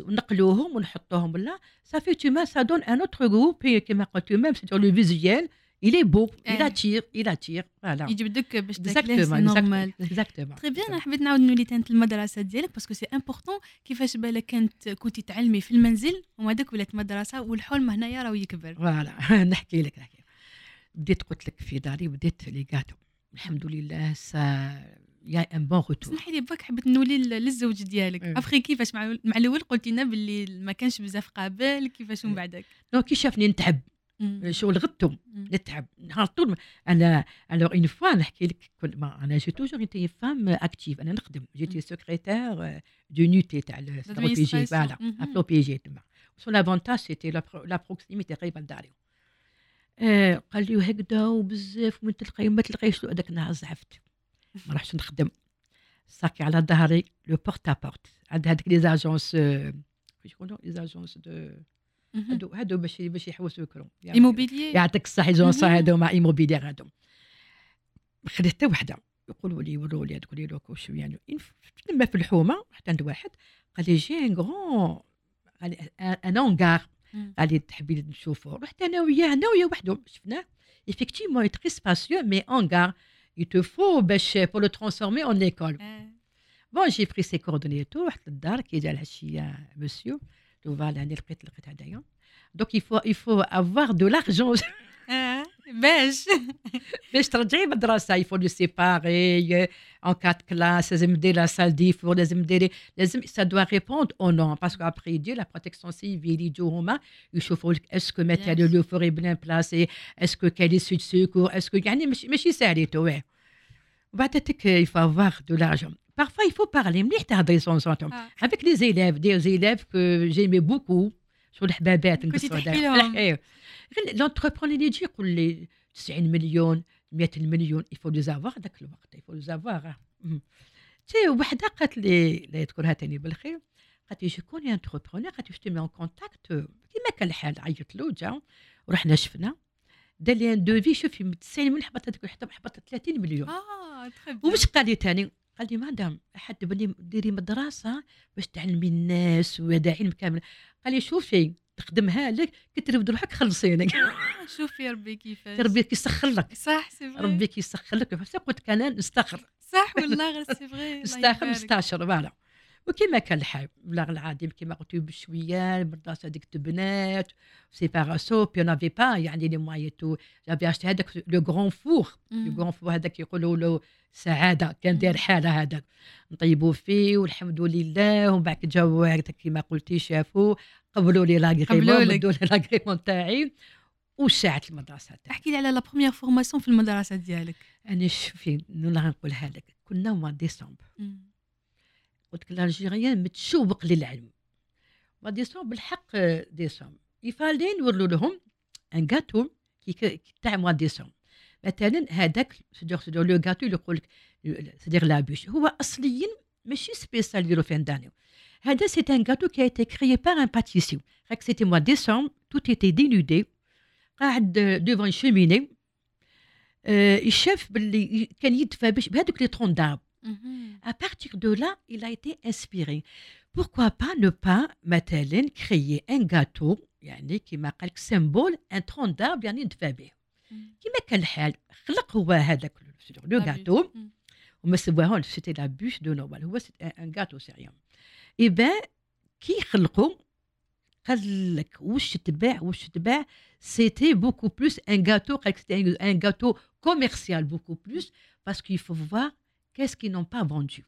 نقلوهم ونحطوهم là ça fait tout mais ça donne un autre goût puis كيما قلت même c'est le visuel il est beau il آه. attire il attire voilà. يجبدك باش exactement normal exactement très bien حبيت نعاود نولي تانت المدرسة ديالك parce que c'est important كيفاش بالك كانت كنتي تعلمي في المنزل ومن هذاك ولات مدرسه والحلم هنايا راهو يكبر فوالا نحكي لك نحكي بديت قلت لك في داري بديت لي غاتو الحمد لله سا يا ان بون روتور اسمحي لي باك حبيت نولي للزوج ديالك مم. افخي كيفاش مع مع الأول قلتي لنا باللي ما كانش بزاف قابل كيفاش من بعدك دونك كي شافني نتعب. شغل غدتو مم. نتعب نهار طول أنا الوغ اون فوا نحكي لك كل ما أنا جي توجور ايتي فام اكتيف أنا نخدم جيتي سكرتير دو نوتي تاع الاستراتيجي L'administration. فوالا مهم. افلو بي جي تما سون لافونتاج سيتي لا بروكسيميتي قريبه لداري آه قال لي هكذا وبزاف وين تلقاي ما تلقايش هذاك النهار زعفت ما راحش نخدم صاكي على ظهري لو بورت ا بورت عند هذيك لي زاجونس كيفاش يقولوا لي زاجونس دو مهم. هادو هادو باش باش يحوسوا يكرو ايموبيليي يعطيك الصحة جونسا مهم. هذو مع ايموبيلير هذو خديت حتى وحدة. يقولوا لي يوروا لي تقول لي لوك وش يعني. تما في الحومة حتى عند واحد قال لي j'ai un grand قال لي un hangar مم. قال لي تحبي نشوفه رحت أنا وياه أنا وياه وحده شفناه effectivement très spacieux mais hangar. Il te faut pour le transformer en école. آه. Bon j'ai pris ses coordonnées tout رحت للدار كي جا العشيه مسيو تو فوالا هاني لقيت لقيت هدايا donc il faut il faut avoir de l'argent آه. باش باش ترجعي مدرسه il faut le séparer en quatre classes لازم دير la salle des fours لازم ديري لازم ça doit répondre aux normes parce que après يجي la protection civile يجوا هما يشوفوا لك est-ce que مثلا Bien sûr. le four est bien placé est-ce que كاين issue de secours est-ce que يعني ماشي ماشي ساهليتو واه وبعد donc il faut avoir de l'argent parfois il faut parler. مليح تهضري سون آه. avec les élèves des élèves que j'aimais beaucoup شغل الحبابات كنتي نقصوا اللي يجي يقول لي 90 مليون 100 مليون il faut les avoir ذاك الوقت il faut les avoir مم. تي وحده قالت لي لا يذكرها تاني بالخير قالت لي شكون يا entrepreneur قالت لي j'ai un contact كيما كان الحال عيط له جا ورحنا شفنا دار لي un devis شوفي من 90 مليون حبط هذيك الوحده حبط 30 مليون آه ومش قال لي تاني قال لي مدام حد بني ديري مدرسة باش تعلمي الناس وهذا علم كامل. قال لي شوفي تخدمها لك كترفد روحك خلصيني شوفي ربي كيفاش. ربي كيسخر لك صح سي ربي كيسخر لك قلت كان أنا نستخر صح والله غير سي فغي يبارك. نستاشر فوالا. وكما كان الحال بلا العظيم كما قلت بشوية المدرسة هذيك البنات سيباراسيون بي نافي با يعني لي موان تو جافي اشتي هذاك لو غران فور لو. غران فور هذاك يقولوا له سعادة كان داير حالة هذاك. نطيبوا فيه والحمد لله ومن بعد جاو كما قلتي شافوا قبلوا لي قبلوا l'agrément لك. بدوا لي l'agrément تاعي وساعت المدرسة تاعي. احكي لي على la première formation في المدرسة ديالك. أنا شوفي نقولها لك. كنا مع ديسمبر قلت الألجيريان متشوق للعلم. ديسمبر بالحق آه، ديسمبر يفالي نورلو لهم ان غاتو تاع موا ديسمبر مثلا هذاك سيدير سيدير لو غاتو يقول لك سيدير لابوش هو اصليا ماشي سبيسيال ديالو فين داني هذا سي أن غاتو كي ايتي كريي بار ان باتيسيو راك سيتي موا ديسمبر توت ايتي دينودي قاعد دوفون شوميني آه، يشاف باللي كان يدفى بهذوك لي ترون دارب à partir de là, il a été inspiré. Pourquoi pas ne pas, مثلا, créer un gâteau يعني كما قال لك symbole un tronc d'arbre يعني ندفى به. كما كان الحال خلق هو هذاك le gâteau وما سواهون c'était la bûche de Noël هو un gâteau c'est rien. Eh ben qui خلقوا قال لك واش تباع واش تباع c'était beaucoup plus un gâteau قال لك c'était un gâteau commercial beaucoup plus parce que il faut voir qu'est-ce qu'ils n'ont pas vendu.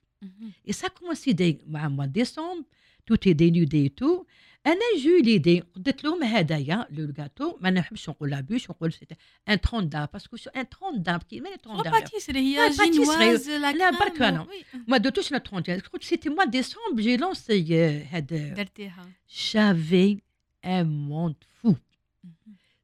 Et ça a coïncidé مع mois de décembre, tout est dénudé et tout. أنا je l'ai dit قلت لهم هدايا le gâteau ما نحبش نقول la bûche نقول c'était ان ترون داب باسكو ان ترون داب كي مين ترون داب باتيسري هي لا، جينواز لا، لا برك أنا. كريم. وي. ما دوتوش لا ترون داب قلت سيتي موا ديسمبر جي لونسي هاد درتيها j'avais un monde fou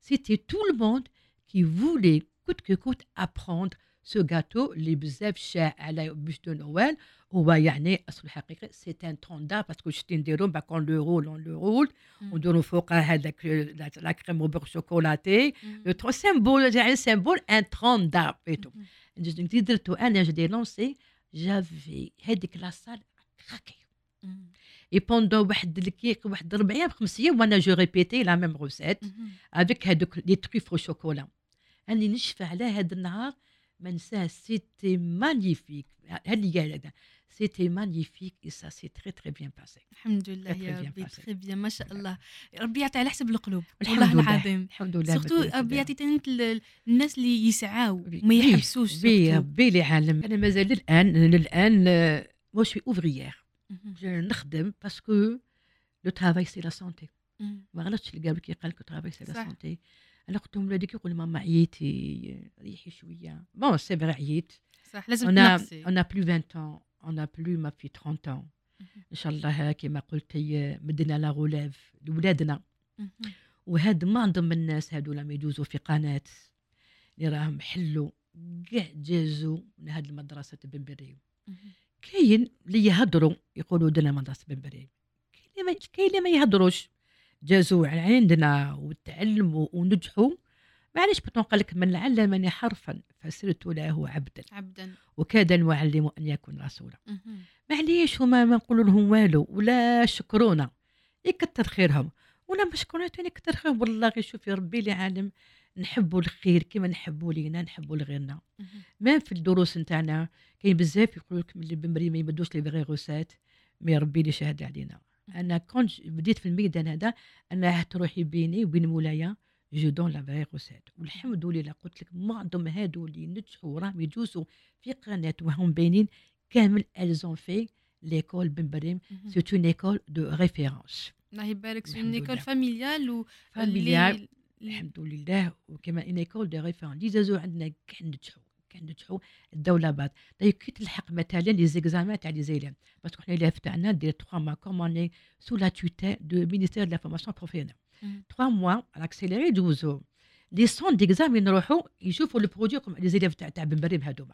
c'était tout le monde qui voulait coûte que coûte apprendre ce gâteau اللي بزاف شاع على بوش دو نويل هو يعني اصل الحقيقي سي ان تروندا باسكو شتي نديرو باك اون لو رول اون لو رول ونديرو فوقها هذاك la crème beurre chocolatée le tronc symbole يعني symbole un tronc d'arbre et tout كي درتو أنا j'ai dit lancer j'avais هذيك la salle craquait et pendant واحد الكيك واحد ربع أيام خمس أيام وأنا je répétais la même recette avec هذوك les truffes au chocolat اني نشفى على هذا النهار ما نساه c'était magnifique هذه قال هذا c'était magnifique et ça s'est très très bien passé الحمد لله Très يا bien ربي passé. Très bien ما شاء الله ربي يعطي على حسب القلوب الحمد والله لله. العظيم الحمد لله surtout ما ربي تقولش يعطي تاني ال- الناس اللي يسعاو بي- ما بي- يحبسوش بي surtout. بي لي عالم أنا مازال للان للان moi je suis ouvrière مهم. نخدم parce que le travail c'est la santé مم. ما غلطش اللي قال لك قال لك travail c'est la صح. santé أنا قلت لهم ولادك يقول ماما عييتي ريحي شوية. Bon c'est vrai عييت. صح لازم on a plus 20 ans. On a plus ما في 30 ans. ان شاء الله كما قلتي مدنا لا غولاف لولادنا. وهاد معظم الناس هادو لما يدوزوا في قناة اللي راهم حلوا كاع جازوا من هاد المدرسة بن بريم. كاين اللي يهضروا يقولوا درنا مدرسة بن بريم. ما- كاين اللي ما يهضروش جازوا على عندنا وتعلموا ونجحوا. معليش بتنقل لك من علمني حرفا صرت له عبدا. عبدا. وكاد المعلم أن يكون رسولا. معليش هما ما نقولوا لهم والو ولا شكرونا. يكتر خيرهم. ولا مشكونا تاني كتر خيرهم؟ والله غير شوفي ربي اللي عالم. نحبوا الخير كما نحبوا لينا نحبوا لغيرنا. ما في الدروس نتاعنا كاين بزاف يقول لك اللي بمري ما يبدوش لي فيغي غوسات مي ربي اللي شهد علينا. أنا كون بديت في الميدان هذا أنا عهدت روحي بيني وبين مولايا جو دون لا غوسات والحمد لله قلت لك معظم هادو اللي نجحوا راهم يجوزوا في قناة وهم باينين كامل الزون في ليكول بن بريم مهم. سي اون ايكول دو ريفيرونس الله يبارك. سي اون ايكول. فاميليال و فاميليال الحمد لله. وكما اون ايكول دو ريفيرونس اللي زازو عندنا كاع نجحوا. كان الدولة بعد طيب كي تلحق مثلا لي زيكزامان تاع لي زيلان باسكو حنا اللي تاعنا دير 3 موا كوم اني سو لا توتال دو مينيستير دو لا فورماسيون بروفيسيونيل مم. 3 موا الاكسيليري يدوزو les centres d'examen يروحوا يشوفوا le produit comme les élèves تاع تاع بن بريم هذوما.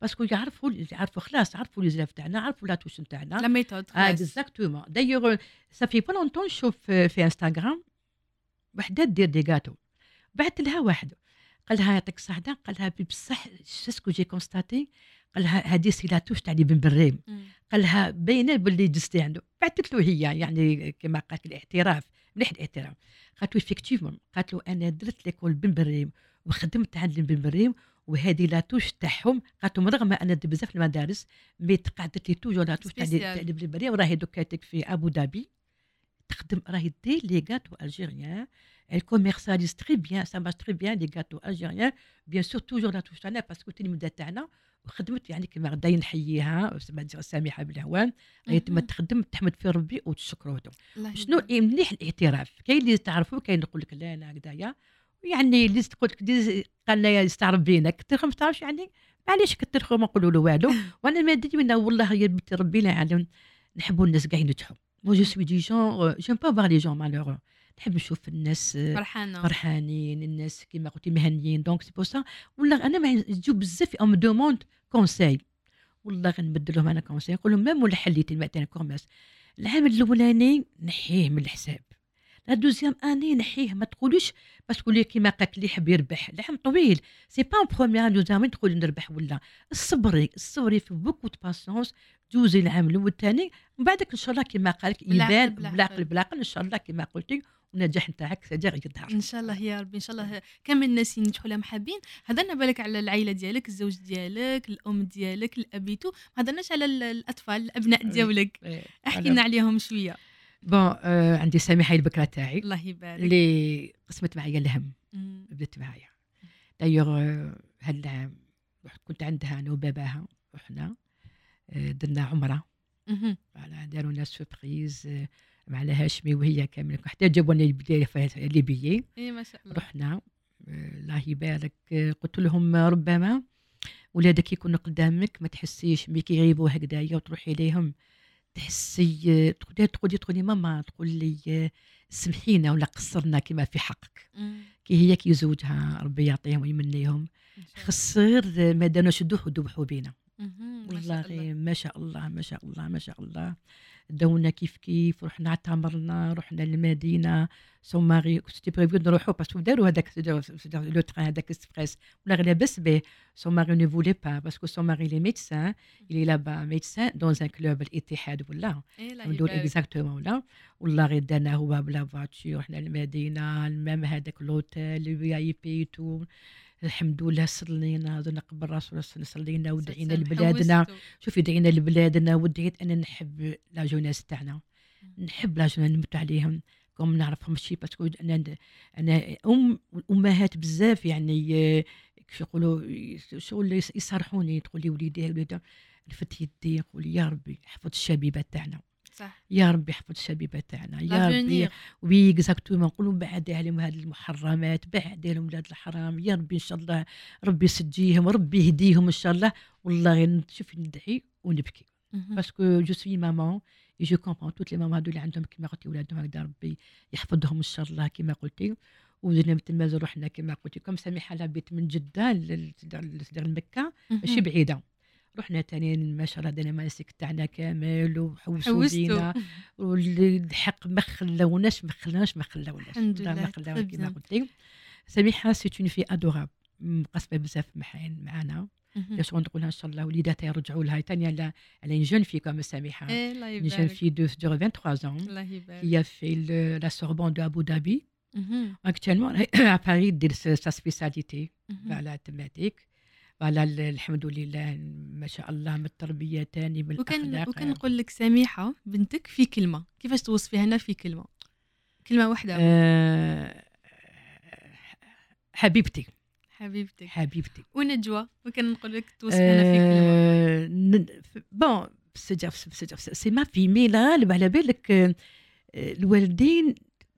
parce que يعرفوا يعرفوا خلاص عرفوا les élèves تاعنا عرفوا la touche تاعنا la méthode آه exactement d'ailleurs ça fait pas longtemps نشوف في في انستغرام وحده دير des gâteaux بعثت لها واحد قال لها يعطيك الصحة قال لها بصح ce que j'ai constaté؟ قال لها هذه c'est la touche تاع بن بريم. قال لها باينة باللي جستي عنده. بعثت له هي يعني كما قالت الاعتراف مليح الاعتراف. قالت له effectivement قالت له أنا درت l'école بن بريم وخدمت عند بن بريم وهذه la touche تاعهم. قالت لهم رغم أن درت بزاف المدارس mais تقعدت لي toujours la touche تاع بن بريم. راهي دوكا في أبو ظبي تخدم راهي دير les gâteaux algériens elle commercialise très bien ça marche très bien les gâteaux algériens. Bien sûr toujours la touche تاعنا parce que التلميذه تاعنا وخدمت يعني كما غدا نحييها سامحه بالهوان راهي تما. تخدم تحمد في ربي وتشكرو الله شنو مليح الاعتراف كاين اللي تعرفوا كاين يقول لك لا أنا هكذايا يعني اللي تقول لك قال لنا يستعرف بينا كثر ما تعرفش يعني معليش كثر ما نقولوا له والو وأنا ما درت والله يا بنت ربي لا يعلم نحبوا الناس كاع ينجحوا moi je suis des gens j'aime pas voir les gens malheureux نحب نشوف الناس فرحانه فرحانين الناس كيما قلتي مهنيين donc c'est pour ça والله أنا ما يجيو بزاف on demande كونساي والله غنبدل لهم أنا كونساي نقول لهم ميم ولا حليتي المعتين كوميرس العام الاولاني نحيه من الحساب لا دوزيام اني نحيه ما تقولوش باسكو لي كيما قالك اللي يحب يربح. العام طويل. سي با ان بروميير دوزيام تقول نربح ولا. الصبري الصبري في بوكو دو باسونس دوزي العام الأول الثاني من بعدك إن شاء الله كيما قالك يبان بالعقل. بالعقل إن شاء الله كيما قلتي والنجاح نتاعك سيجي يظهر. إن شاء الله يا ربي إن شاء الله كامل الناس ينجحوا لهم حابين هضرنا بالك على العائلة ديالك الزوج ديالك الأم ديالك الابيتو ما هضرناش على ال- الأطفال الأبناء. ديالك. احكي لنا عليهم شوية. bon آه عندي سميحة البكرة تاعي. الله يبارك. اللي قسمت معايا الهم. بدت معايا. دايوغ آه، هالعام كنت عندها أنا وباباها رحنا آه، درنا عمرة. على داروا لنا surprise آه، مع هاشمي وهي كامل حتى جابوا لنا ليبيي إي ما شاء الله. رحنا آه، الله يبارك. قلت لهم ربما ولادك يكونوا قدامك ما تحسيش مي كيغيبوا هكذايا وتروحي إليهم. تحسي تقولي تقولي تقولي ماما تقول لي سمحينا ولا قصرنا كما في حقك. كي هي كي زوجها ربي يعطيهم ويمنيهم. خص غير ما دانوش دوح وذبحوا بينا. والله ما شاء الله ما شاء الله ما شاء الله. دونا كيف كيف رحنا اعتمرنا رحنا للمدينة. سون ماري سيتي بريفو نروحوا باسكو داروا هذاك لو تران هذاك اكسبريس ولا غير لاباس به. سون ماري نو فولي با باسكو سون ماري لي il est là-bas médecin dans un club الاتحاد ولا ندور. اكزاكتومون ولا والله غير دانا هو بلا فاتور رحنا للمدينة المام هذاك لوتيل الفي اي بي تو الحمد لله صلينا زرنا قبر الرسول صلى الله صلينا ودعينا لبلادنا. شوفي دعينا لبلادنا ودعيت أنا نحب la jeunesse تاعنا. نحب la jeunesse نموت عليهم. كم نعرفهم شي parce que أنا أنا أم أمهات بزاف يعني كيف يقولوا شغل يصرحوني تقول لي وليدي وليدي رفت يدي يقول يا ربي احفظ الشبيبة تاعنا. صح يا ربي احفظ الشبيبة تاعنا يا ربي. oui exactement نقولوا بعد عليهم هذه المحرمات بعد عليهم ولاد الحرام يا ربي إن شاء الله ربي يسجيهم ربي يهديهم إن شاء الله والله غير شوفي ندعي ونبكي. parce que je suis maman et je comprends toutes les mamans هادو اللي عندهم كيما قلتي ولادهم هكذا ربي يحفظهم إن شاء الله كيما قلتي وزدنا تما رحنا كيما قلتي كم سميحه elle habite من جدة لسدر مكه ماشي. بعيدة رحنا تاني ما الله دنا المناسك تاعنا كامل وحوسوا بينا والحق ما خلوناش ما خلوناش ما خلوناش الحمد ما لله، خلاو très كيما bien. قلتي سميحة سي اون في ادوراب مقسمة بزاف معانا. باش نقولها إن شاء الله وليداتها يرجعوا لها ثانية على على جون في كما سميحة يبارك fille de, de 23 ans le- la Sorbonne de Abu Dhabi. مهم. Actuellement, à Paris, دير spécialité مهم. على تماتيك ال- الحمد لله ما شاء الله من التربية تاني من وكان وكان نقول لك سميحة بنتك في كلمة كيفاش توصفيها لنا في كلمة؟ كلمة واحدة آه، حبيبتي. حبيبتك. حبيبتي. ونجوى وكان نقول لك توصفيها لنا في كلمة. آه، بون سي ما في مي الغالب على بالك آه، الوالدين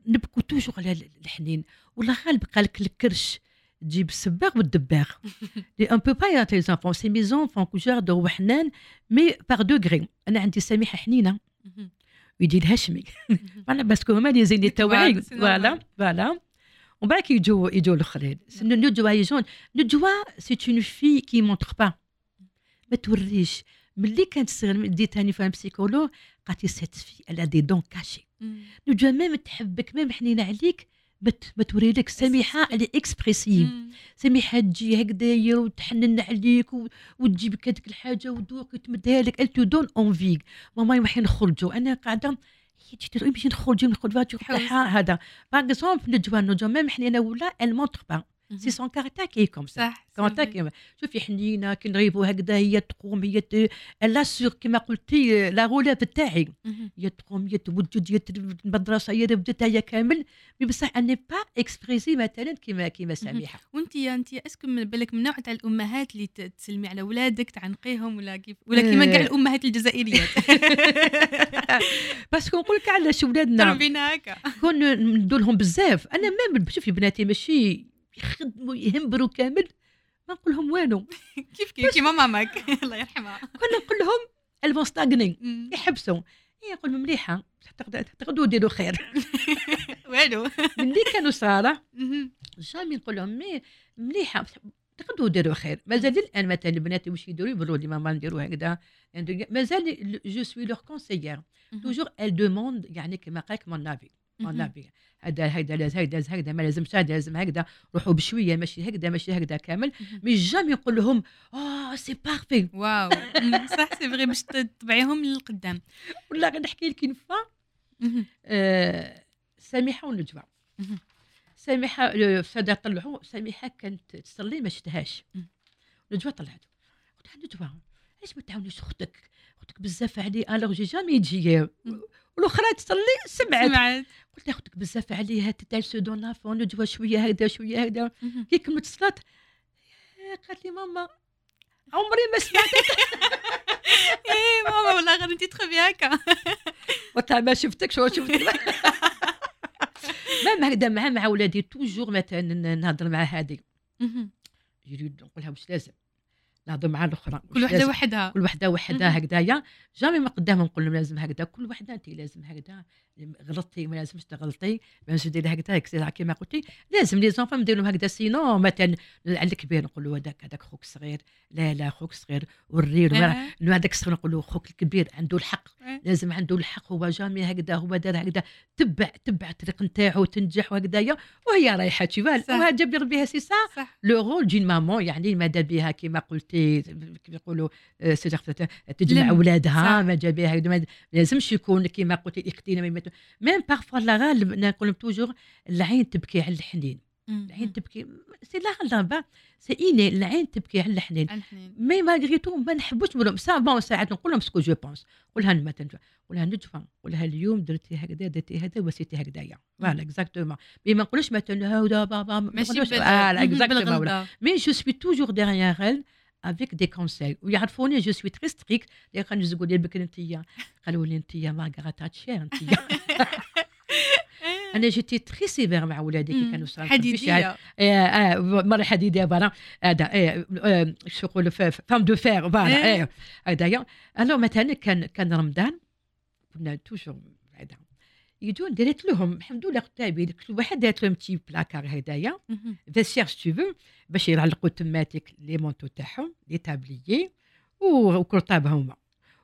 نبكوا توجور على الحنين. والله غالب قالك الكرش تجيب السباغ والدباغ. لي ان بو با يا لي زونفون سي مي زونفون كوجار دو وحنان مي باغ دوغري أنا عندي سميحة حنينة. ويجي الهشمي فوالا باسكو هما لي زين التوعي c'est فوالا. فوالا ومن بعد يجوا يجوا الاخرين ندجوا يجون ندجوا سي اون في كي مونتر با ما توريش. ملي كانت صغير ديت هاني فهم بسيكولوج قالت لي سيت في الا دي دون كاشي نجوا ميم تحبك ميم حنينة عليك. ما ت- ما توري لك سميحة اللي اكسبريسيف سميحة تجي هكذايا وتحنن عليك و- وتجيب لك هذيك الحاجة وتذوق وتمدها لك. تو دون اونفيك ماما يوحي نخرجوا. أنا قاعدة هي تجي تقول نمشي نخرجوا نخرج فاتور تحوس. تاعها هذا. باغ اكزومبل نجوا نجوا ميم حنينه ولا ال مونتر با سي سون كاركتير كي كوم سا كيما شوفي حنينه كي نغيبوا هكذا هي تقوم هي. لا سور كيما قلتي لا غولاف تاعي هي تقوم هي توجد هي المدرسة هي بدتها هي كامل مي بصح اني با اكسبريسي مثلا كيما كيما سميحه وأنت أنت اسكو من بالك من نوع تاع الأمهات اللي تسلمي على اولادك تعنقيهم ولا كيف ولا كيما كاع آه. الأمهات الجزائريات. parce que نقول لك علاش ولادنا. تربينا هكا. كون ندو لهم بزاف. أنا même شوفي بناتي ماشي يخدموا يهمبروا كامل ما نقول لهم والو. كيف كيف كيما ماماك. الله يرحمها. كنا نقول لهم الفون ستاغني مم. يحبسوا. هي نقول لهم مليحة. تقدر- تقدروا ديروا خير. والو. ملي كانوا صغار مهم. jamais نقول لهم mais مليحة. تقدروا ديروا خير. مازال الآن مثلا البنات واش يديروا يقولوا لي ماما نديروا هكذا. مازال je suis leur conseillère. toujours elles demandent يعني كما قال لك mon avis avis هذا هذا لازم هذا هكذا ما لازمش هذا لازم هكذا روحوا بشوية ماشي هكذا ماشي هكذا كامل. مي جامي نقول لهم آه c'est parfait واو. صح c'est vrai باش تتبعيهم للقدام. ولا غير نحكي لك. آه، ونجوى. مهم. سميحة آه، فدا طلعوا. سميحة كانت تصلي ما شفتهاش. نجوى طلعت. قلت لها نجوى. علاش ما تعاونيش أختك؟ أختك بزاف علي الوغ جي جامي تجي. والاخرى تصلي سمعت. سمعت. قلت أختك بزاف عليها تتعال سو دون لافون شوية هكذا شوية هكذا. كي كملت الصلاة قالت لي ماما عمري ما سمعت. إيه ماما والله انت تخبي هكا. قلت ما شفتكش ولا شفتك مام هكذا مع مع ولادي توجور مثلا نهضر مع هذه مهم. يريد نقول لها واش لازم نهضر مع الأخرى. كل وحدة؟ وحدها. كل وحدة وحدة هكذايا. jamais ما قدامهم نقول لهم لازم هكذا. كل وحدة انت لازم هكذا. غلطتي ما لازمش تغلطي. ما لازمش ديري هكذا هكذا كيما قلتي. لازم les enfants ندير لهم هكذا. sinon مثلا على الكبير نقول له هذاك هذاك خوك صغير. لا لا خوك صغير. وريه له هذاك الصغير نقول له خوك الكبير عنده الحق. آه. لازم عنده الحق. هو jamais هكذا هو دار هكذا. تبع تبع الطريق نتاعو تنجح وهكذايا. وهي رايحة تشوفها. وهذا جاب ربيها سي سا. لو رول دين مامون يعني ماذا بها كما قلتي. كيما يقولوا آه، سيدي تجمع. أولادها. ما جا بها ما لازمش يكون كما قلتي اختينا ميم بارفوا لا غالب نقول لهم توجور العين تبكي على الحنين. العين تبكي سي لا غالب سي اني العين تبكي على الحنين مي مالغري تو ما نحبوش نقول لهم سا بون ساعات نقول لهم سكو جو بونس قولها مثلا قولها نجفة قولها اليوم درتي هكذا درتي هذا وسيتي هكذايا فوالا اكزاكتومون mais ما نقولش مثلا هذا بابا ما ماشي نقولوش. exactement. mais je suis toujours derrière avec des conseils ويعرفوني je suis très stricte اللي كانوا يقولوا لي بكري انت قالوا لي انت مارغريت تاتشر انت أنا j'étais très sévère مع ولادي كي مم. كانوا صغار حديديه آه، آه، مرة حديدية voilà هذا آه، آه، شو يقولوا femme de fer voilà إيه. إيه، هذايا alors مثلا كان كان رمضان كنا توجور هذا يجون درت لهم الحمد لله قتابي كل واحد دارت لهم تي بلاكار هدايا. مهم. فيسير سي تو باش يعلقوا تماتيك لي مونتو تاعهم لي تابليي وكرطاب هما.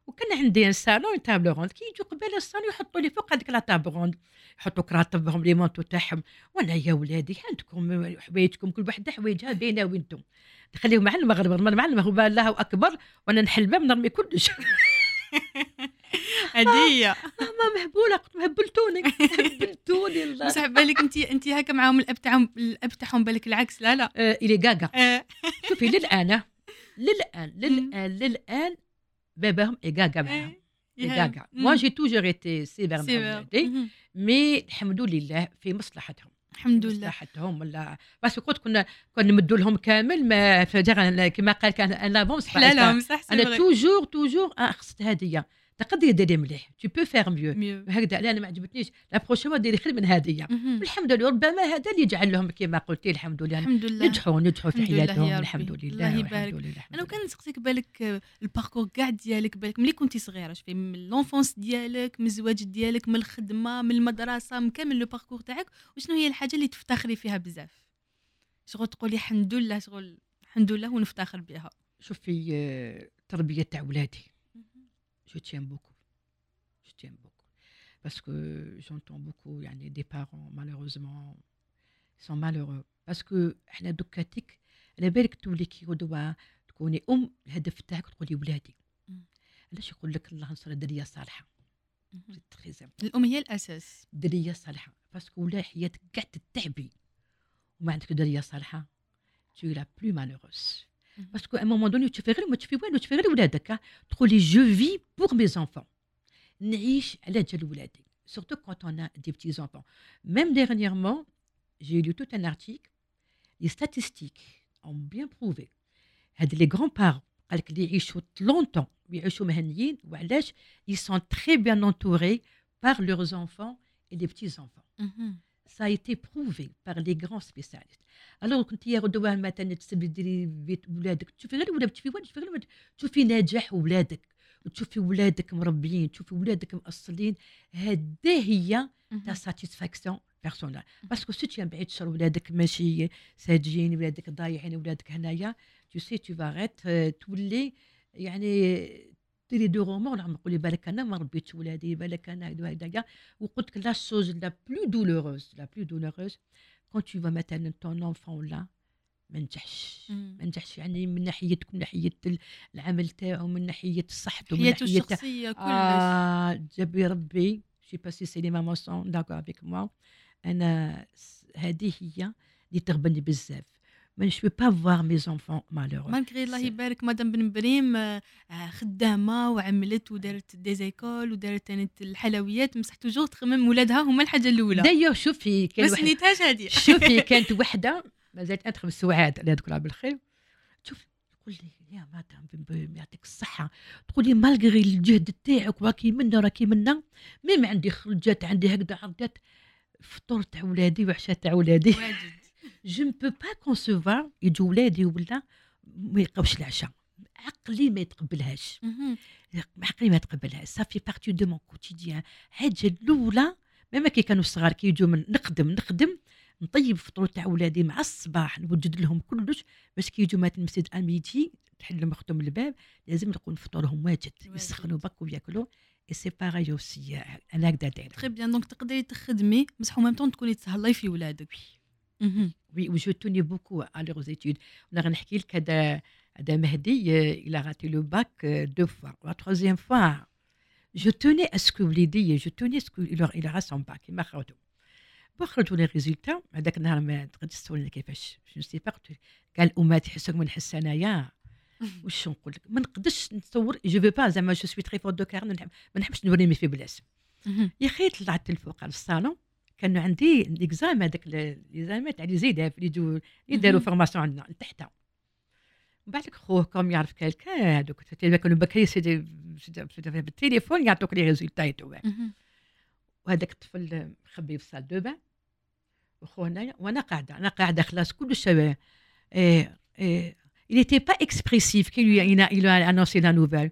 وكان عندي ان سالون تابل روند كي يجوا قبل الصالون يحطوا لي فوق هذيك لا تابل روند يحطوا كراتبهم لي مونتو تاعهم. وأنا يا ولادي عندكم حوايجكم كل وحده حوايجها باينه وأنتم تخليهم مع المغرب مع المغرب الله أكبر وأنا نحل الباب نرمي كلش. هدية. ماما مهبولة قلت مهبلتوني هبلتوني الله بصح بالك انت انت هكا معاهم الاب تاعهم الاب تاعهم بالك العكس. لا لا. آه إلي كاكا آه. شوفي للآن للآن للآن للآن باباهم إيكاكا معاهم. إيه. إيكاكا مم. moi j'ai toujours été sévère مهم. mais الحمد لله في مصلحتهم. الحمد لله. مصلحتهم ولا بس قلت كنا كنا نمدوا لهم كامل ما فجأة كما قال كان أن l'enfance حلالهم صح أنا toujours toujours خصت هدية. تقدري ديري مليح. Peux faire mieux. mieux هكذا. أنا ما عجبتنيش. la prochaine ديري خير من هذه. الحمد لله ربما هذا اللي يجعل لهم كما قلتي الحمد لله. الحمد لله. نجحوا نجحوا في حياتهم. الحمد لله الله يبارك. أنا لله. كان نسقسيك بالك آه، ال parcours كاع ديالك بالك ملي كنتي صغيرة شوفي من l'enfance ديالك من الزواج ديالك من الخدمة من المدرسة من كامل le parcours تاعك وشنو هي الحاجة اللي تفتخري فيها بزاف؟ شغل تقولي الحمد لله شغل الحمد لله ونفتخر بها. شوفي آه، التربيه تاع ولادي. Je tiens beaucoup. Je tiens beaucoup. Parce que j'entends beaucoup, il y a des parents, malheureusement, ils sont malheureux. Parce que إحنا دكاتك على بالك تولي كي غدوة تكوني ام الهدف تاعك تقولي ولادي مم. علاش يقول لك الله نصر دريه صالحه مهم. c'est très زام الام هي الاساس ذرية صالحة parce que ولا حياتك كاع تتعبي وما عندك ذرية صالحة tu es la plus malheureuse مهم. parce que à moment donné تشوفي غير ما تشوفي والو تشوفي غير ولادك ها. تقولي je vis pour mes enfants نعيش على جال ولادي surtout quand on a des petits enfants même dernièrement j'ai lu tout un article les statistiques ont bien prouvé هاد les grands parents قال لك اللي يعيشوا longtemps ويعيشوا مهنيين وعلاش ils sont très bien entourés par leurs enfants et les petits enfants مهم. Ça a été prouvé par les grands spécialistes. Alors كنت يا غدوة مثلا تسبي ديري بيت ولادك تشوفي غير ولاد تشوفي وين تشوفي غير ولاد تشوفي نجاح ولادك وتشوفي ولادك مربيين تشوفي ولادك مأصلين هذه هي ta مهم. satisfaction personnelle parce que si tiens بعيد شر ولادك ماشي ساجين ولادك ضايعين ولادك هنايا تو سي تو فاغيت تولي يعني ديري دو رومون نعم نقولي بالك أنا ما ربيتش ولادي بالك أنا هيدا هيدايا وقلت لك لا شوز لا بلو دولوروز لا بلو دولوروز كون تو فا مثلا تون انفون لا ما نجحش. مم. ما نجحش. يعني من ناحيتك من ناحية ال- العمل تاعو من ناحية صحته من حياته ناحية الشخصية كلش. آه جابي ربي جو با سي سي لي مامون سون داكور افيك موا أنا س- هذه هي اللي تغبني بزاف. mais je peux pas voir mes enfants malheureux malgré الله يبارك مدام بن بريم خدامه وعملت ودارت des écoles ودارت الحلويات بصح toujours تخمم ولادها هما الحاجة الاولى دايوغ شوفي كان ما سنيتهاش هذه شوفي كانت وحده ما زالت ادخل سعاد الله يذكرها بالخير شوف تقول لي يا مدام بن بريم يعطيك الصحة. تقول لي malgré الجهد تاعك راكي منا راكي منا même عندي خرجات عندي هكذا عرضات فطور تاع ولادي وعشاء تاع ولادي. واجد. je ne peux pas concevoir يجوا ولادي ولا ما يلقاوش العشاء عقلي ما يتقبلهاش. عقلي ما يتقبلهاش ça fait partie de mon quotidien الحاجة الاولى même كي كانوا صغار كي يجوا من نخدم نخدم نطيب فطور تاع ولادي مع الصباح نوجد لهم كلش باش كي يجوا مثلا مثلا à midi تحل لهم اختهم الباب لازم يكون فطورهم واجد. يسخنوا بك وياكلوا اي سي باغي aussi أنا هكذا دايره très bien donc تقدري تخدمي بصح même temps تكوني تهلاي في ولادك. Oui, et je tenais beaucoup à leurs études. On a نحكي لك هذا هذا مهدي euh, il a raté le bac euh, deux fois. La troisième fois, je tenais à ce que وليدي je tenais à ce qu'il aura- il aura son bac. ما خرجوا. bon خرجوا les résultats هذاك النهار ما تقدرش تسولني كيفاش je sais pas قال الامهات يحسوك من نحس انايا واش نقول لك ما نقدرش نتصور جو في با زعما جو سوي تري فور دو كار ما نحبش نوريني في بلاص مهم. يا أخي طلعت الفوق على الصالون كانوا عندي ليكزام هذاك ليزامات تاع لي زيداف اللي داروا. فورماسيون عندنا لتحت من بعد خوه كوم يعرف كالكان هذوك كانوا بكري بالتليفون يعطوك لي ريزولتا تو مهم. وهذاك الطفل مخبي في الصال دو بان وخو هنايا وأنا قاعدة أنا قاعدة خلاص كل شيء إيه إيه il n'était pas expressif qui lui a, il a, il a annoncé la nouvelle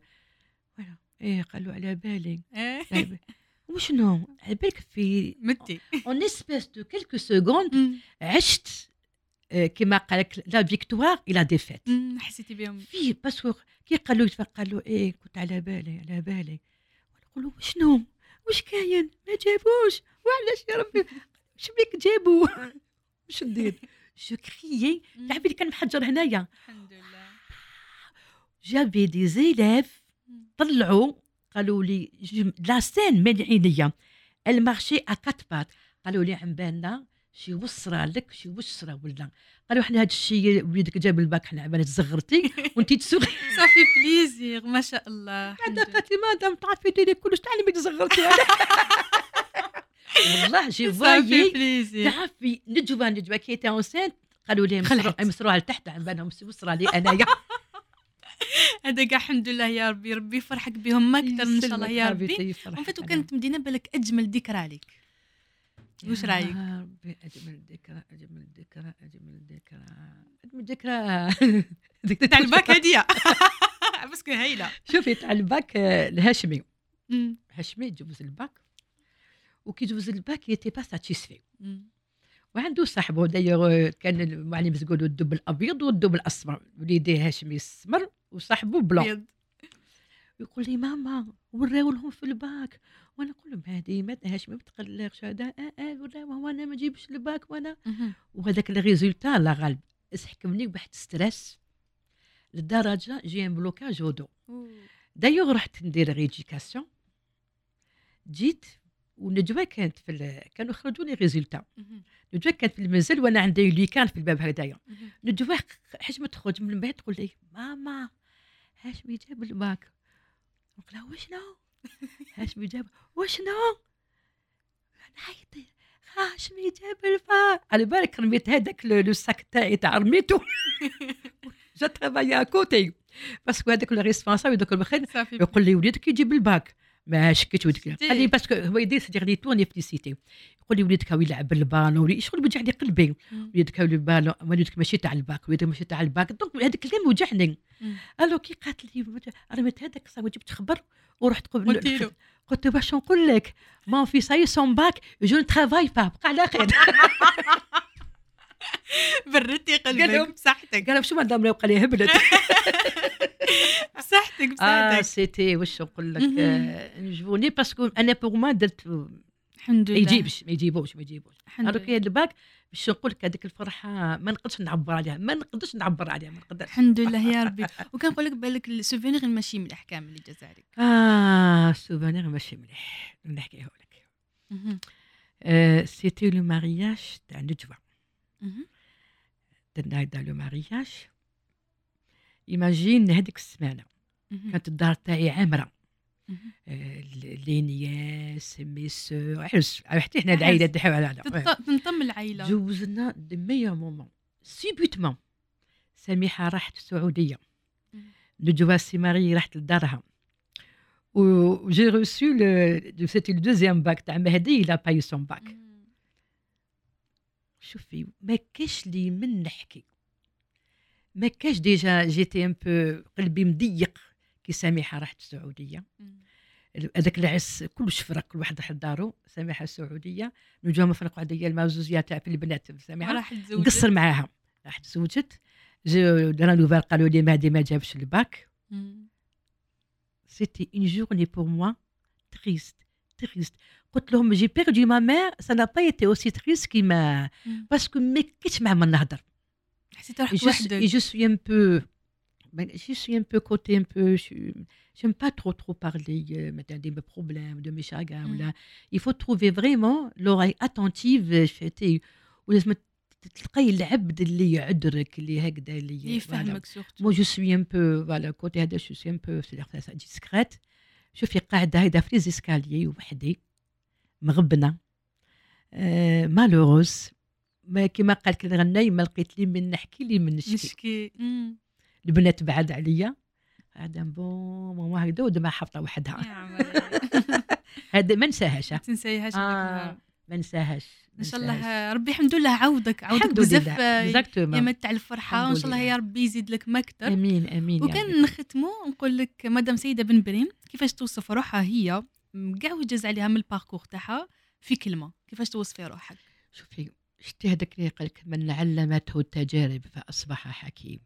voilà. على بالي. وشنو على بالك في متي espèce de quelques secondes مم. عشت كما قال لك لا فيكتوار إلى ديفيت. حسيتي بهم في باسكو كي قالوا لي قالوا إيه كنت على بالي على بالي نقول له شنو واش كاين ما جابوش وعلاش يا ربي واش بيك جابوا واش ندير جو كريي تعرفي اللي كان محجر هنايا الحمد لله جافي دي زيلاف. طلعوا قالوا لي جم- لا سين من عينيا. المارشي ا كات بات قالوا لي عم بالنا شي وصرة لك شي وصرة ولا. قالوا إحنا هذا الشيء وليدك جاب الباك حنا عبالك تزغرتي وانت تسوقي صافي بليزير ما شاء الله لله. قالت لي مادام تعرفي ديري كلش بك تزغرتي والله جي فوايي بليزير تعرفي نجوى نجوى كي تي اونسينت قالوا لي. مسروها لتحت عم بالهم وصرة لي أنايا. هذا كاع الحمد لله يا ربي ربي يفرحك بهم أكثر إن شاء الله يا ربي. ومن فات وكانت مدينة بالك أجمل ذكرى عليك وش رأيك؟ يا ربي أجمل ذكرى أجمل ذكرى أجمل ذكرى أجمل ذكرى. تاع الباك هديه parce que هايلة. شوفي تاع الباك آه، الهاشمي. هاشمي جوز الباك. وكي جوز الباك était pas satisfait. وعنده صاحبه دايوغ كان المعلم تقولوا الدب الأبيض والدب الأسمر. وليدي هاشمي السمر. وصاحبه blond. يقول لي ماما وراو لهم في الباك. وأنا نقول لهم هذه ما هاشمي ما تقلقش هذا آه آه وراو وأنا ما جيبش الباك وأنا. وهذاك الريزولتا لا غالب. اسحكمني بواحد ستريس. لدرجه جي ان بلوكاج ودو دايوغ رحت ندير ريديكاسيون. جيت والنجوى كانت في ال- كانوا خرجوا لي ريزولتا. نجوى كانت في المنزل وأنا عندي لي كان في الباب هكذايا مهم. نجوى ما تخرج من البيت تقول لي ماما. هاشمي جاب الباك. لها وشنو؟ هاشمي جاب وشنو؟ نعيط هاشمي جاب الباك. على بالك رميت هذاك لو ساك تاعي تاع رميته جا ترافايي كوتي. باسكو هذاك لو ريسبونسابل دوك صافي. يقول لي وليدك يجيب الباك. ما شكيت وليدك شتي. قال لي باسكو هو يدير سيدير لي تورني في سيتي يقول لي وليدك هو يلعب بالبالون شغل وجع لي قلبي. وليدك هو البالون وليدك ماشي تاع الباك وليدك ماشي تاع الباك. دونك هذاك الكلام وجعني. ألو كي قالت لي رميت هذاك صا جبت خبر ورحت قبل قلت له. قلت له باش نقول لك؟ مون في ساي سون باك جو نترافاي با بقى على خير. بردتي قال لهم- قلبك بصحتك. قال شو مدام لو قال لي هبلت. بصحتك آه بصحتك. سيتي واش نقول لك. آه، جبوني باسكو أنا بور ما درت الحمد ما لله. يجيبش ما يجيبوش ما يجيبوش. الحمد هذوك الباك باش نقول لك هذيك الفرحة ما نقدرش نعبر عليها ما نقدرش نعبر عليها ما نقدرش. الحمد لله يا ربي. وكنقول لك بالك ال souvenir ماشي من الاحكام اللي جزائري آه souvenir ماشي مليح. نحكيه لك. آه، c'était le mariage تاع نجوى درنا هذا le mariage imagine هذيك السمانة. كانت الدار تاعي عامرة. آه، les nièces mes sœurs عرس. حتى حنا العائلة تاعي على تنطم العائلة. جوزنا des meilleurs moments subitement سميحة راحت السعودية. مم. نجوى s'est mariée راحت لدارها. و j'ai le c'était le deuxième bac تاع مهدي eu son bac. مم. شوفي ما كاش لي من نحكي. ما كاش déjà j'étais un peu قلبي مضيق كي سميحة راحت السعودية. هذاك العرس كلش فرق كل واحد راح لدارو سميحة السعودية. نجوى ما فرقوا عليا المازوزيه تاع في البنات سميحة. راح نقصر معاها. راحت تزوجت. جو دارا نوفال قالوا لي مهدي ما جابش ال bac. c'était une journée pour moi triste triste قلت لهم j'ai perdu ma mère ça n'a pas été aussi triste كيما parce que ما كنتش ما نهضر؟ je, وحدك et je suis un peu. ben, je suis un peu côté un peu. je- J'aime pas trop trop parler euh, maintenant de mes problèmes, de mes chagrins. Mm. ou là. Il faut trouver vraiment l'oreille attentive. شفتي ولازم تلقاي العبد اللي يعذرك اللي هكذا اللي يفهمك سورتو مو جو سوي ان بو فوالا كوتي هذا جو سوي ان بو سي ديسكريت شوفي قاعده هيدا في زيسكاليي وحدي مغبنه آه مالوروز ما كيما قال لك الغناي ما لقيت لي من نحكي لي من نشكي. نشكي. البنات بعد عليا هذا bon ماما هكذا ودمها حافظة وحدها. يا هذا ما نساهاش. ما تنسايهاش هذاك آه. ما نساهاش إن شاء الله ربي الحمد لله عودك عودك الحمد بزاف آه، ايامات تاع الفرحة. وان شاء الله لله. يا ربي يزيد لك ما أكثر. آمين آمين يا وكان. نختموا نقول لك مدام سيدة بن بريم كيفاش توصف روحها؟ هي كاع وجز عليها من ال parcours تاعها في كلمة. كيفاش توصفي روحك؟ شوفي شتي هذاك اللي قال لك من علمته التجارب فاصبح حكيم.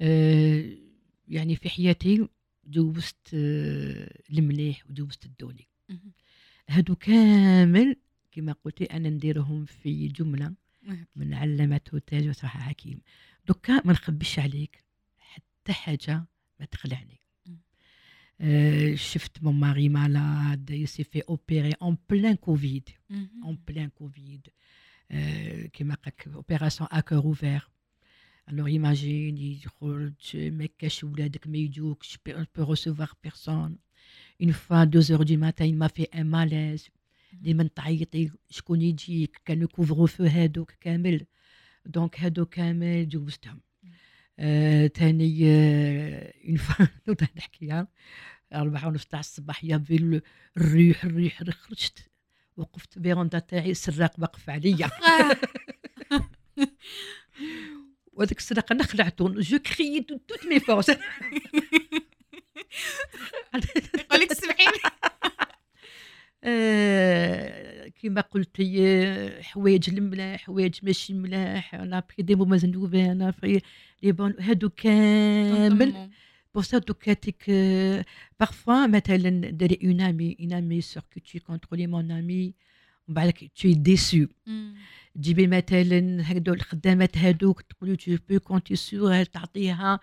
آه يعني في حياتي جوزت آه المليح وجوزت الدوني مهم. هادو كامل كما قلتي أنا نديرهم في جمله. من علمته التجارب وأصبح حكيم دوكا ما نخبيش عليك حتى حاجة ما تخلعني. آه شفت mon mari malade il s'est fait opérer en plein Covid. en plein Covid آه كيما قالك opération à cœur ouvert alors imagine يخرج ما كاش ولادك ما يجوكش peux recevoir personne une fois deux heures du matin m'a fait un malaise ديما تعيطي شكون يجيك كانوا couvre-feu هادوك كامل donc هادو كامل جوزتهم آه، تاني آه، une fois نوض نحكيها أربعة ونص تاع الصباح يا بي ال- الريح الريح الريح. خرجت وقفت véranda تاعي السراق وقف عليا. آه. وهذاك السراق أنا خلعته جو كري توت مي فورس. يقول لك تسمحي لي؟ آه، كيما قلتي آه، حوايج الملاح حوايج ماشي ملاح أنا في دي موماز نوفي أنا في لي بون هادو كامل. بور سا دوكاتيك بارفوا مثلا داري اون امي اون امي سور كو تي كونترولي مون امي ومن بعد t'es déçue مم. تجيبي مثلا هكذا الخدامات هادوك تقولي tu peux compter sur تعطيها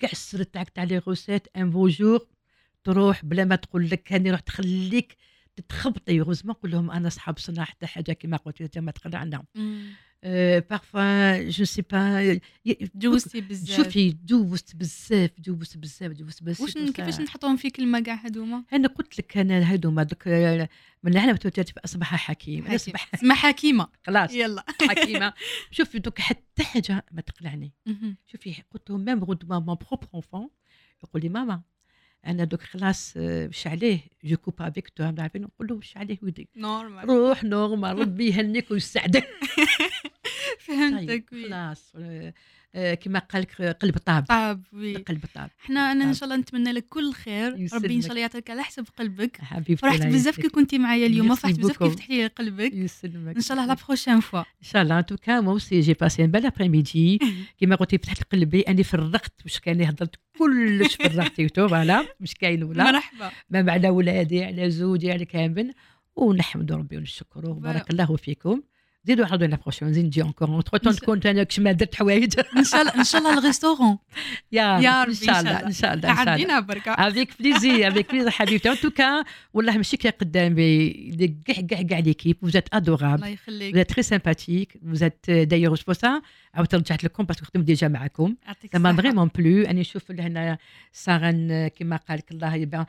كاع السر تاعك تاع les recettes un beau jour تروح بلا ما تقول لك هاني روح تخليك تتخبطي heureusement قول لهم أنا صحاب صناعة حتى حاجة كيما قلت انت ما تخلعنا مم. parfois je sais pas جوزتي بزاف. شوفي دوزت بزاف دوزت بزاف دوزت بزاف واش كيفاش نحطهم في كلمة كاع هذوما أنا قلت لك أنا هادوما دوك من علمته التجارب أصبح حكيم أنا أصبح اسمها حكيمة. خلاص يلا. حكيمة. شوفي دوك حتى حاجة ما تخلعني. شوفي قلت له même غد mon propre enfant يقول لي ماما أنا دوك خلاص وش عليه. je coupe avec tout عارفين نقول له وش عليه ودي. normal روح normal ربي يهنيك ويسعدك فهمتك. طيب، خلاص. كما قال لك آه، قلب طاب طاب oui. قلب طاب إحنا أنا إن. شاء الله نتمنى لك كل خير. ربي إن شاء الله يعطيك على حسب قلبك. حبيبتي فرحت بزاف كي. كنتي معايا اليوم. فرحت بزاف كي. فتحتي لي قلبك. يسلمك. إن شاء الله la prochaine fois إن شاء الله. en tout cas moi aussi j'ai passé un bel après-midi كيما قلتي فتحت قلبي. أني فرغت واش كان هضرت كلش فرغتيتو voilà مش كاين ولا. مرحبا. ما على ولادي على زوجي على كامل. ونحمد ربي ونشكره. بارك الله فيكم. زيدوا عرضوا la prochaine نزيد نجي encore entre-temps تكون أنا كش ما درت حوايج. إن شاء الله إن شاء الله ال restaurant يا يا إن شاء الله إن شاء الله عدينا بركة. avec plaisir avec plaisir حبيبتي. en tout cas والله ماشي كي قدامي كاع كاع كاع l'équipe. Vous êtes adorable. الله يخليك. Vous êtes très sympathique. Vous êtes d'ailleurs c'est pour ça. عاودت رجعت لكم parce que خدمت déjà معكم. الصحة. vraiment plu. أنا نشوف لهنا سارن كما قال لك الله يبارك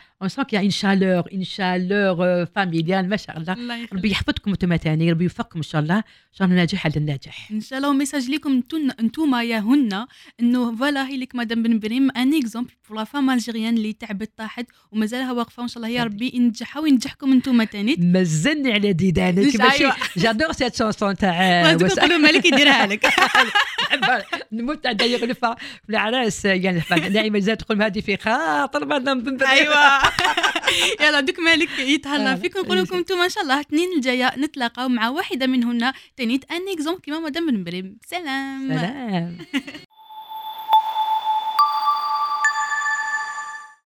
y a une chaleur une chaleur euh, familiale ما شاء الله. ربي يحفظكم أنتم ثاني ربي يوفقكم إن شاء الله. ان شاء الله ناجح على الناجح إن شاء الله و message ليكم انتوما يا هن إنه voilà هي لك مدام بن بريم un exemple pour la femme algérienne اللي تعبت طاحت ومازالها واقفة وان شاء الله. يا ربي ينجحها وينجحكم انتوما تاني. مزني على ديدانك. j'adore cette chanson تاع تقولوا مالك يديرها لك. نموت تاع داير الفا. في العراس يعني دائما زاد تقول هذه في خاطر مدام. أيوه. يلا دوك مالك يتهلا آه، فيكم نقول لكم أنتم ان شاء الله الاثنين الجاية نتلاقاو مع واحدة منهن. تانيت un exemple كيما مدام بن بريم. سلام. سلام.